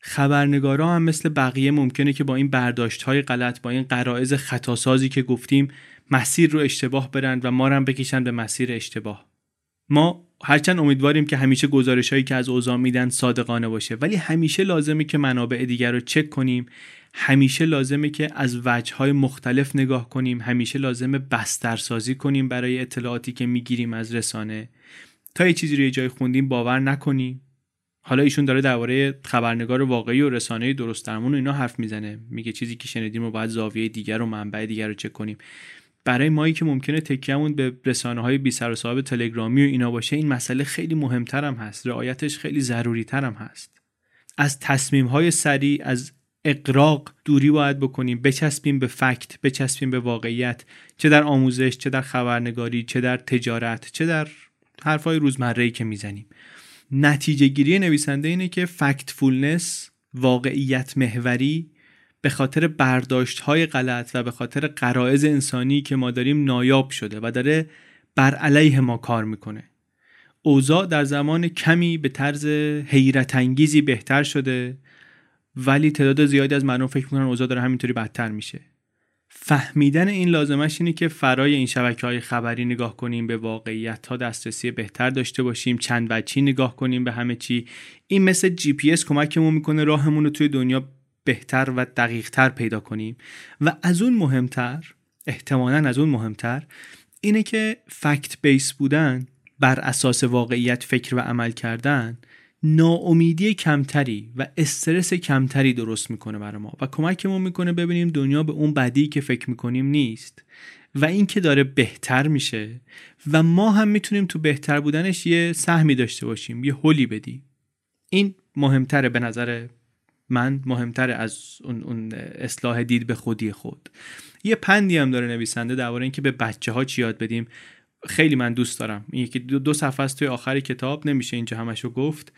خبرنگارا هم مثل بقیه ممکنه که با این برداشت های غلط با این قرائز خطاسازی که گفتیم مسیر رو اشتباه برند و ما هم بکشن به مسیر اشتباه. ما هرچند امیدواریم که همیشه گزارش هایی که از اوضاع میدن صادقانه باشه ولی همیشه لازمه که منابع دیگر رو چک کنیم همیشه لازمه که از وجه های مختلف نگاه کنیم همیشه لازمه بسترسازی کنیم برای اطلاعاتی که می‌گیریم از رسانه. تا یه چیزی رو یه جای خوندیم باور نکنیم. حالا ایشون داره درباره خبرنگار واقعی و رسانه درست درمون و اینا حرف می‌زنه. میگه چیزی که شنیدیم رو باید زاویه دیگر و منبع دیگر رو چک کنیم. برای مایی که ممکنه تکیهمون به رسانه های بی سر و صاحب تلگرامی و اینا باشه این مسئله خیلی مهمترم هست. رعایتش خیلی ضروری ترم هست. از تصمیم های سریع از اقراق دوری باید بکنیم. بچسبیم به فکت بچسبیم به واقعیت. چه در آموزش چه در خبرنگاری چه در تجارت چه در حرفای روزمره که می‌زنیم. نتیجه گیری نویسنده اینه که فکت فولنس واقعیت محوری به خاطر برداشت های غلط و به خاطر قرائز انسانی که ما داریم نایاب شده و داره بر علیه ما کار می‌کنه. اوضاع در زمان کمی به طرز حیرت انگیزی بهتر شده ولی تعداد زیادی از مردم فکر می‌کنن اوضاع داره همینطوری بدتر میشه. فهمیدن این لازمش اینه که فرای این شبکه های خبری نگاه کنیم به واقعیت تا دسترسی بهتر داشته باشیم چندوجهی نگاه کنیم به همه چی. این مثل جی پی اس کمکمون می‌کنه راهمون رو توی دنیا بهتر و دقیقتر پیدا کنیم. و از اون مهمتر احتمالا از اون مهمتر اینه که fact based بودن بر اساس واقعیت فکر و عمل کردن ناامیدی کمتری و استرس کمتری درست می‌کنه برای ما. و کمکمون می‌کنه ببینیم دنیا به اون بدی که فکر می‌کنیم نیست. و این که داره بهتر میشه. و ما هم می‌تونیم تو بهتر بودنش یه سهمی داشته باشیم یه هولی بدیم. این مهمتره به نظر من مهمتر از اون, اون اصلاح دید به خودی خود. یه پندی هم داره نویسنده درباره اینکه به بچه ها چی یاد بدیم. خیلی من دوست دارم. این یکی دو, دو صفحه است توی آخر کتاب نمیشه اینجا همشو گفت.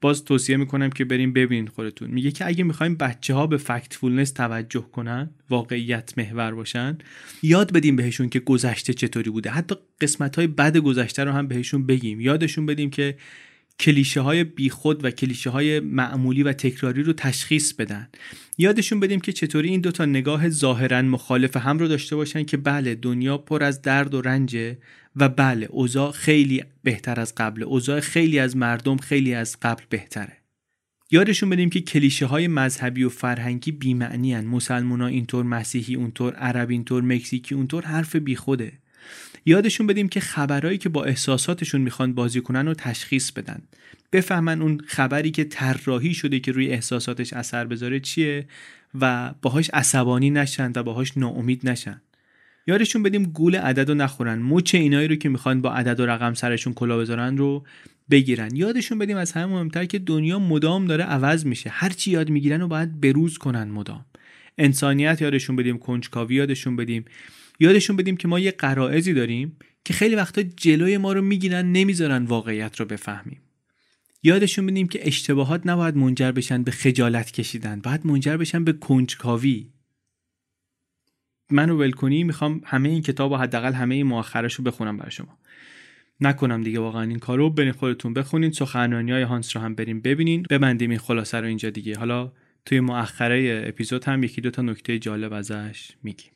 باز توصیه می‌کنم که بریم ببینید خودتون. میگه که اگه می‌خوایم بچه ها به فکت فولنس توجه کنن واقعیت محور باشن یاد بدیم بهشون که گذشته چطوری بوده. حتی قسمت های بد گذشته رو هم بهشون بگیم. یادشون بدیم که کلیشه های بیخود و کلیشه های معمولی و تکراری رو تشخیص بدن. یادشون بدیم که چطوری این دوتا نگاه ظاهرا مخالف هم رو داشته باشن که بله دنیا پر از درد و رنجه و بله اوضاع خیلی بهتر از قبل. اوضاع خیلی از مردم خیلی از قبل بهتره. یادشون بدیم که کلیشه های مذهبی و فرهنگی بیمعنی هن. مسلمان ها اینطور مسیحی اونطور عرب اینطور مکزیکی اونطور حرف بیخوده. یادشون بدیم که خبرهایی که با احساساتشون می‌خوان بازی کنن و تشخیص بدن. بفهمن اون خبری که طراحی شده که روی احساساتش اثر بذاره چیه و باهاش عصبانی نشن و باهاش ناامید نشن. یادشون بدیم گول عدد رو نخورن. مچ اینایی رو که می‌خوان با عدد و رقم سرشون کلا بذارن رو بگیرن. یادشون بدیم از همه مهمتر که دنیا مدام داره عوض میشه. هر چی یاد می‌گیرن و باید بروز کنن مدام. انسانیت یادشون بدیم کنجکاوی یادشون بدیم. یادشون بدیم که ما یه قرائزی داریم که خیلی وقتا جلوی ما رو می‌گیرن نمی‌ذارن واقعیت رو بفهمیم. یادشون بدیم که اشتباهات نباید منجر بشن به خجالت کشیدن باید منجر بشن به کنجکاوی. منو ول کنی می‌خوام همه این کتاب و حداقل همه این مؤخرش رو بخونم برای شما. نکنم دیگه واقعا این کارو برین خودتون بخونین سخنرانی های هانس رو هم بریم ببینین ببندیم این خلاصه رو اینجا دیگه. حالا توی مؤخره اپیزود هم یکی دو تا نکته جالب ازش میگیم.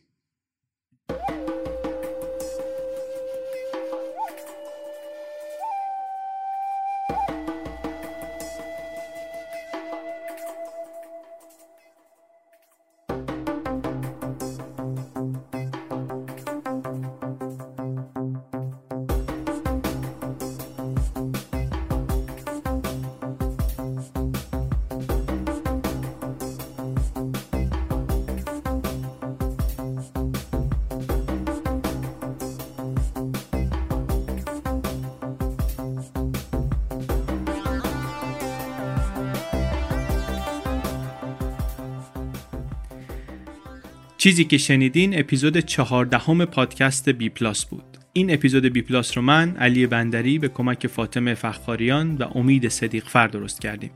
چیزی که شنیدین اپیزود چهاردهم پادکست بی پلاس بود. این اپیزود بی پلاس رو من علی بندری به کمک فاطمه فخاریان و امید صدیق فر درست کردیم.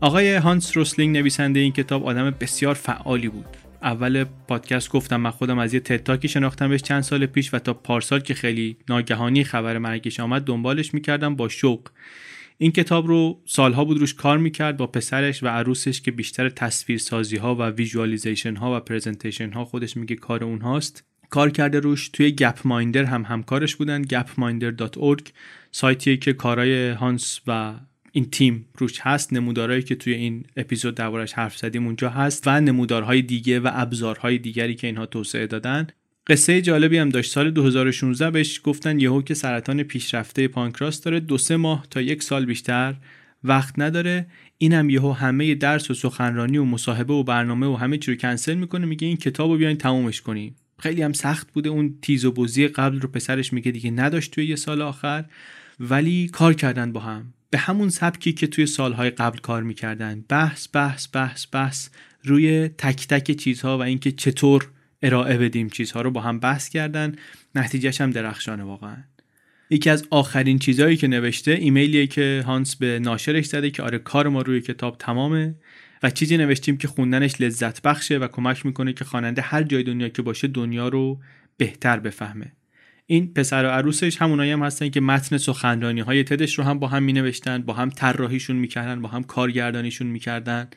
آقای هانس روسلینگ نویسنده این کتاب آدم بسیار فعالی بود. اول پادکست گفتم من خودم از یه TED talk ی شناختمش چند سال پیش و تا پارسال که خیلی ناگهانی خبر مرگش آمد دنبالش می‌کردم با شوق. این کتاب رو سالها بود روش کار می‌کرد با پسرش و عروسش که بیشتر تصویرسازی ها و visualization ها و presentation ها خودش میگه کار اونهاست. کار کرده روش توی گپ مایندر هم همکارش بودن gapminder.org سایتیه که کارای هانس و این تیم روش هست نمودارهایی که توی این اپیزود دربارش حرف زدیم اونجا هست و نمودارهای دیگه و ابزارهای دیگری که اینها توسعه دادن. قصه جالبی هم داشت. سال 2016 بهش گفتن یهو که سرطان پیشرفته پانکراس داره. دو سه ماه تا یک سال بیشتر وقت نداره. اینم یهو همه درس و سخنرانی و مصاحبه و برنامه و همه چی رو کنسل می‌کنه. میگه این کتاب رو بیاین تمومش کنیم. خیلی هم سخت بوده. اون تیز و بزی قبل رو پسرش میگه دیگه نداشت توی یه سال آخر. ولی کار کردن با هم. به همون سبکی که توی سالهای قبل کار می‌کردن. بحث بحث بحث بحث روی تک تک چیزها و اینکه چطور ارائه بدیم چیزها رو با هم بحث کردن. نتیجهش هم درخشانه واقعا. یکی از آخرین چیزهایی که نوشته ایمیلیه که هانس به ناشرش زده که آره کار ما روی کتاب تمامه و چیزی نوشتیم که خوندنش لذت بخشه و کمک می‌کنه که خواننده هر جای دنیا که باشه دنیا رو بهتر بفهمه. این پسر و عروسش همونایی هم هستن که متن سخنرانی های تدش رو هم با هم می نوشتن با هم طراحیشون می‌کردن با هم کارگردانیشون می‌کردن.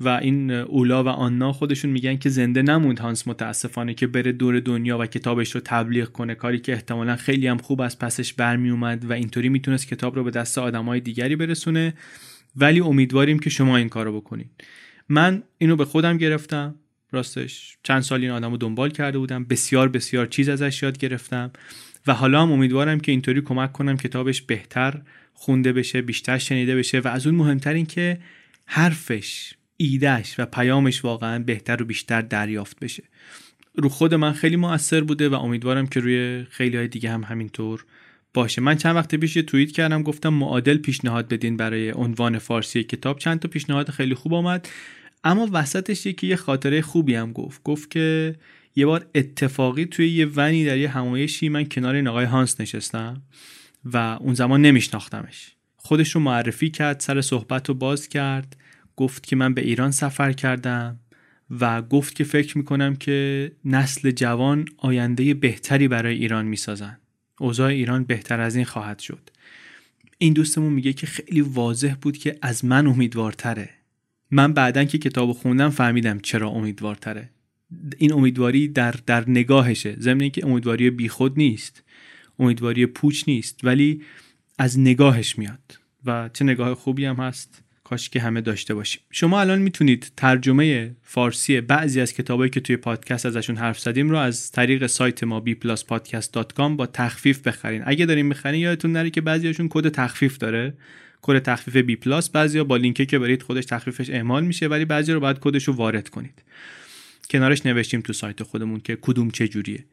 و این اولا و آنا خودشون میگن که زنده نموند هانس متاسفانه که بره دور دنیا و کتابش رو تبلیغ کنه. کاری که احتمالا خیلی هم خوب از پسش برمی اومد و اینطوری می‌تونست کتاب رو به دست آدمای دیگری برسونه. ولی امیدواریم که شما این کارو بکنید من اینو به خودم گرفتم. راستش چند سال این آدم رو دنبال کرده بودم. بسیار بسیار چیز ازش یاد گرفتم. و حالا هم امیدوارم که اینطوری کمک کنم کتابش بهتر خونده بشه بیشتر شنیده بشه. و از اون مهمتر این که حرفش ایدهش و پیامش واقعا بهتر و بیشتر دریافت بشه. رو خود من خیلی موثر بوده و امیدوارم که روی خیلی های دیگه هم همینطور باشه. من چند وقت پیش یه توییت کردم گفتم معادل پیشنهاد بدین برای عنوان فارسی کتاب. چند تا پیشنهاد خیلی خوب آمد اما وسطش یکی یه خاطره خوبی هم گفت. گفت که یه بار اتفاقی توی یه ونی در یه همایشی من کنار این آقای هانس نشستم و اون زمان نمیشناختمش. خودش رو معرفی کرد سر صحبت رو باز کرد. گفت که من به ایران سفر کردم و گفت که فکر می‌کنم که نسل جوان آینده بهتری برای ایران می‌سازن. اوضاع ایران بهتر از این خواهد شد. این دوستمون میگه که خیلی واضح بود که از من امیدوارتره. من بعدا که کتاب خوندم فهمیدم چرا امیدوارتره. این امیدواری در, در نگاهشه. ضمن که امیدواری بیخود نیست. امیدواری پوچ نیست. ولی از نگاهش میاد. و چه نگاه خوبی هم هست. کاش که همه داشته باشیم. شما الان می‌تونید ترجمه فارسی بعضی از کتابایی که توی پادکست ازشون حرف زدیم رو از طریق سایت ما bpluspodcast.com با تخفیف بخرین. اگه دارین می‌خرین یادتون نره که بعضیاشون کد تخفیف داره. کد تخفیف بی پلاس بعضیا با لینکی که برید خودش تخفیفش اعمال میشه ولی بعضی رو باید کدش رو وارد کنید. کنارش نوشتیم تو سایت خودمون که کدوم چه جوریه.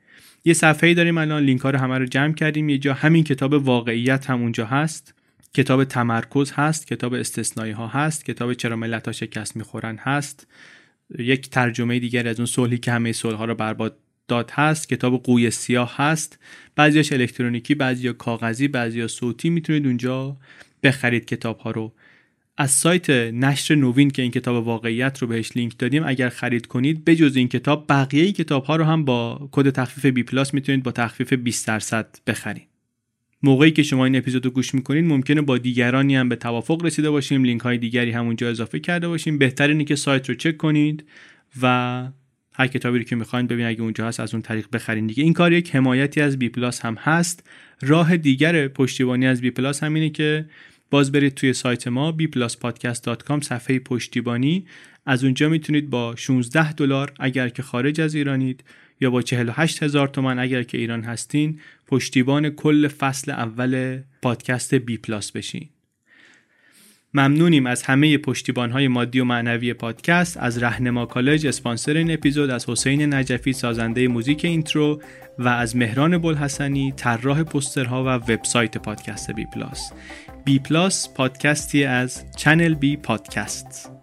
یه صفحه داریم الان لینک ها رو همه رو جمع کردیم. یه جا همین کتاب واقعیت هم اونجا هست. کتاب تمرکز هست کتاب استثنایی ها هست کتاب چرا ملت ها شکست می‌خورن هست. یک ترجمه دیگر از اون صلحی که همه صلح ها رو برباد داد هست کتاب قوی سیاه هست. بعضیش الکترونیکی بعضی کاغذی بعضی صوتی. می‌تونید اونجا بخرید کتاب ها رو. از سایت نشر نوین که این کتاب واقعیت رو بهش لینک دادیم اگر خرید کنید بجز این کتاب بقیه کتاب ها رو هم با کد تخفیف بی پلاس می‌تونید با تخفیف 20 درصد بخرید. موقعی که شما این اپیزود رو گوش می‌کنید ممکنه با دیگرانی هم به توافق رسیده باشیم لینک های دیگری همونجا اضافه کرده باشیم. بهتر اینه که سایت رو چک کنید و هر کتابی رو که می‌خواین ببین اگه اونجا هست از اون طریق بخرین دیگه. این کار یک حمایتی از بی پلاس هم هست. راه دیگر پشتیبانی از بی پلاس هم اینه که باز برید توی سایت ما bpluspodcast.com صفحه پشتیبانی. از اونجا می‌تونید با 16 دلار اگر که خارج از ایرانید یا با 48 هزار تومن اگر که ایران هستین پشتیبان کل فصل اول پادکست بی پلاس بشین. ممنونیم از همه پشتیبان های مادی و معنوی پادکست از رهنما کالج اسپانسر این اپیزود از حسین نجفی سازنده موزیک intro و از مهران بلحسنی طراح پوسترها و وبسایت پادکست بی پلاس. بی پلاس پادکستی از چنل بی پادکست.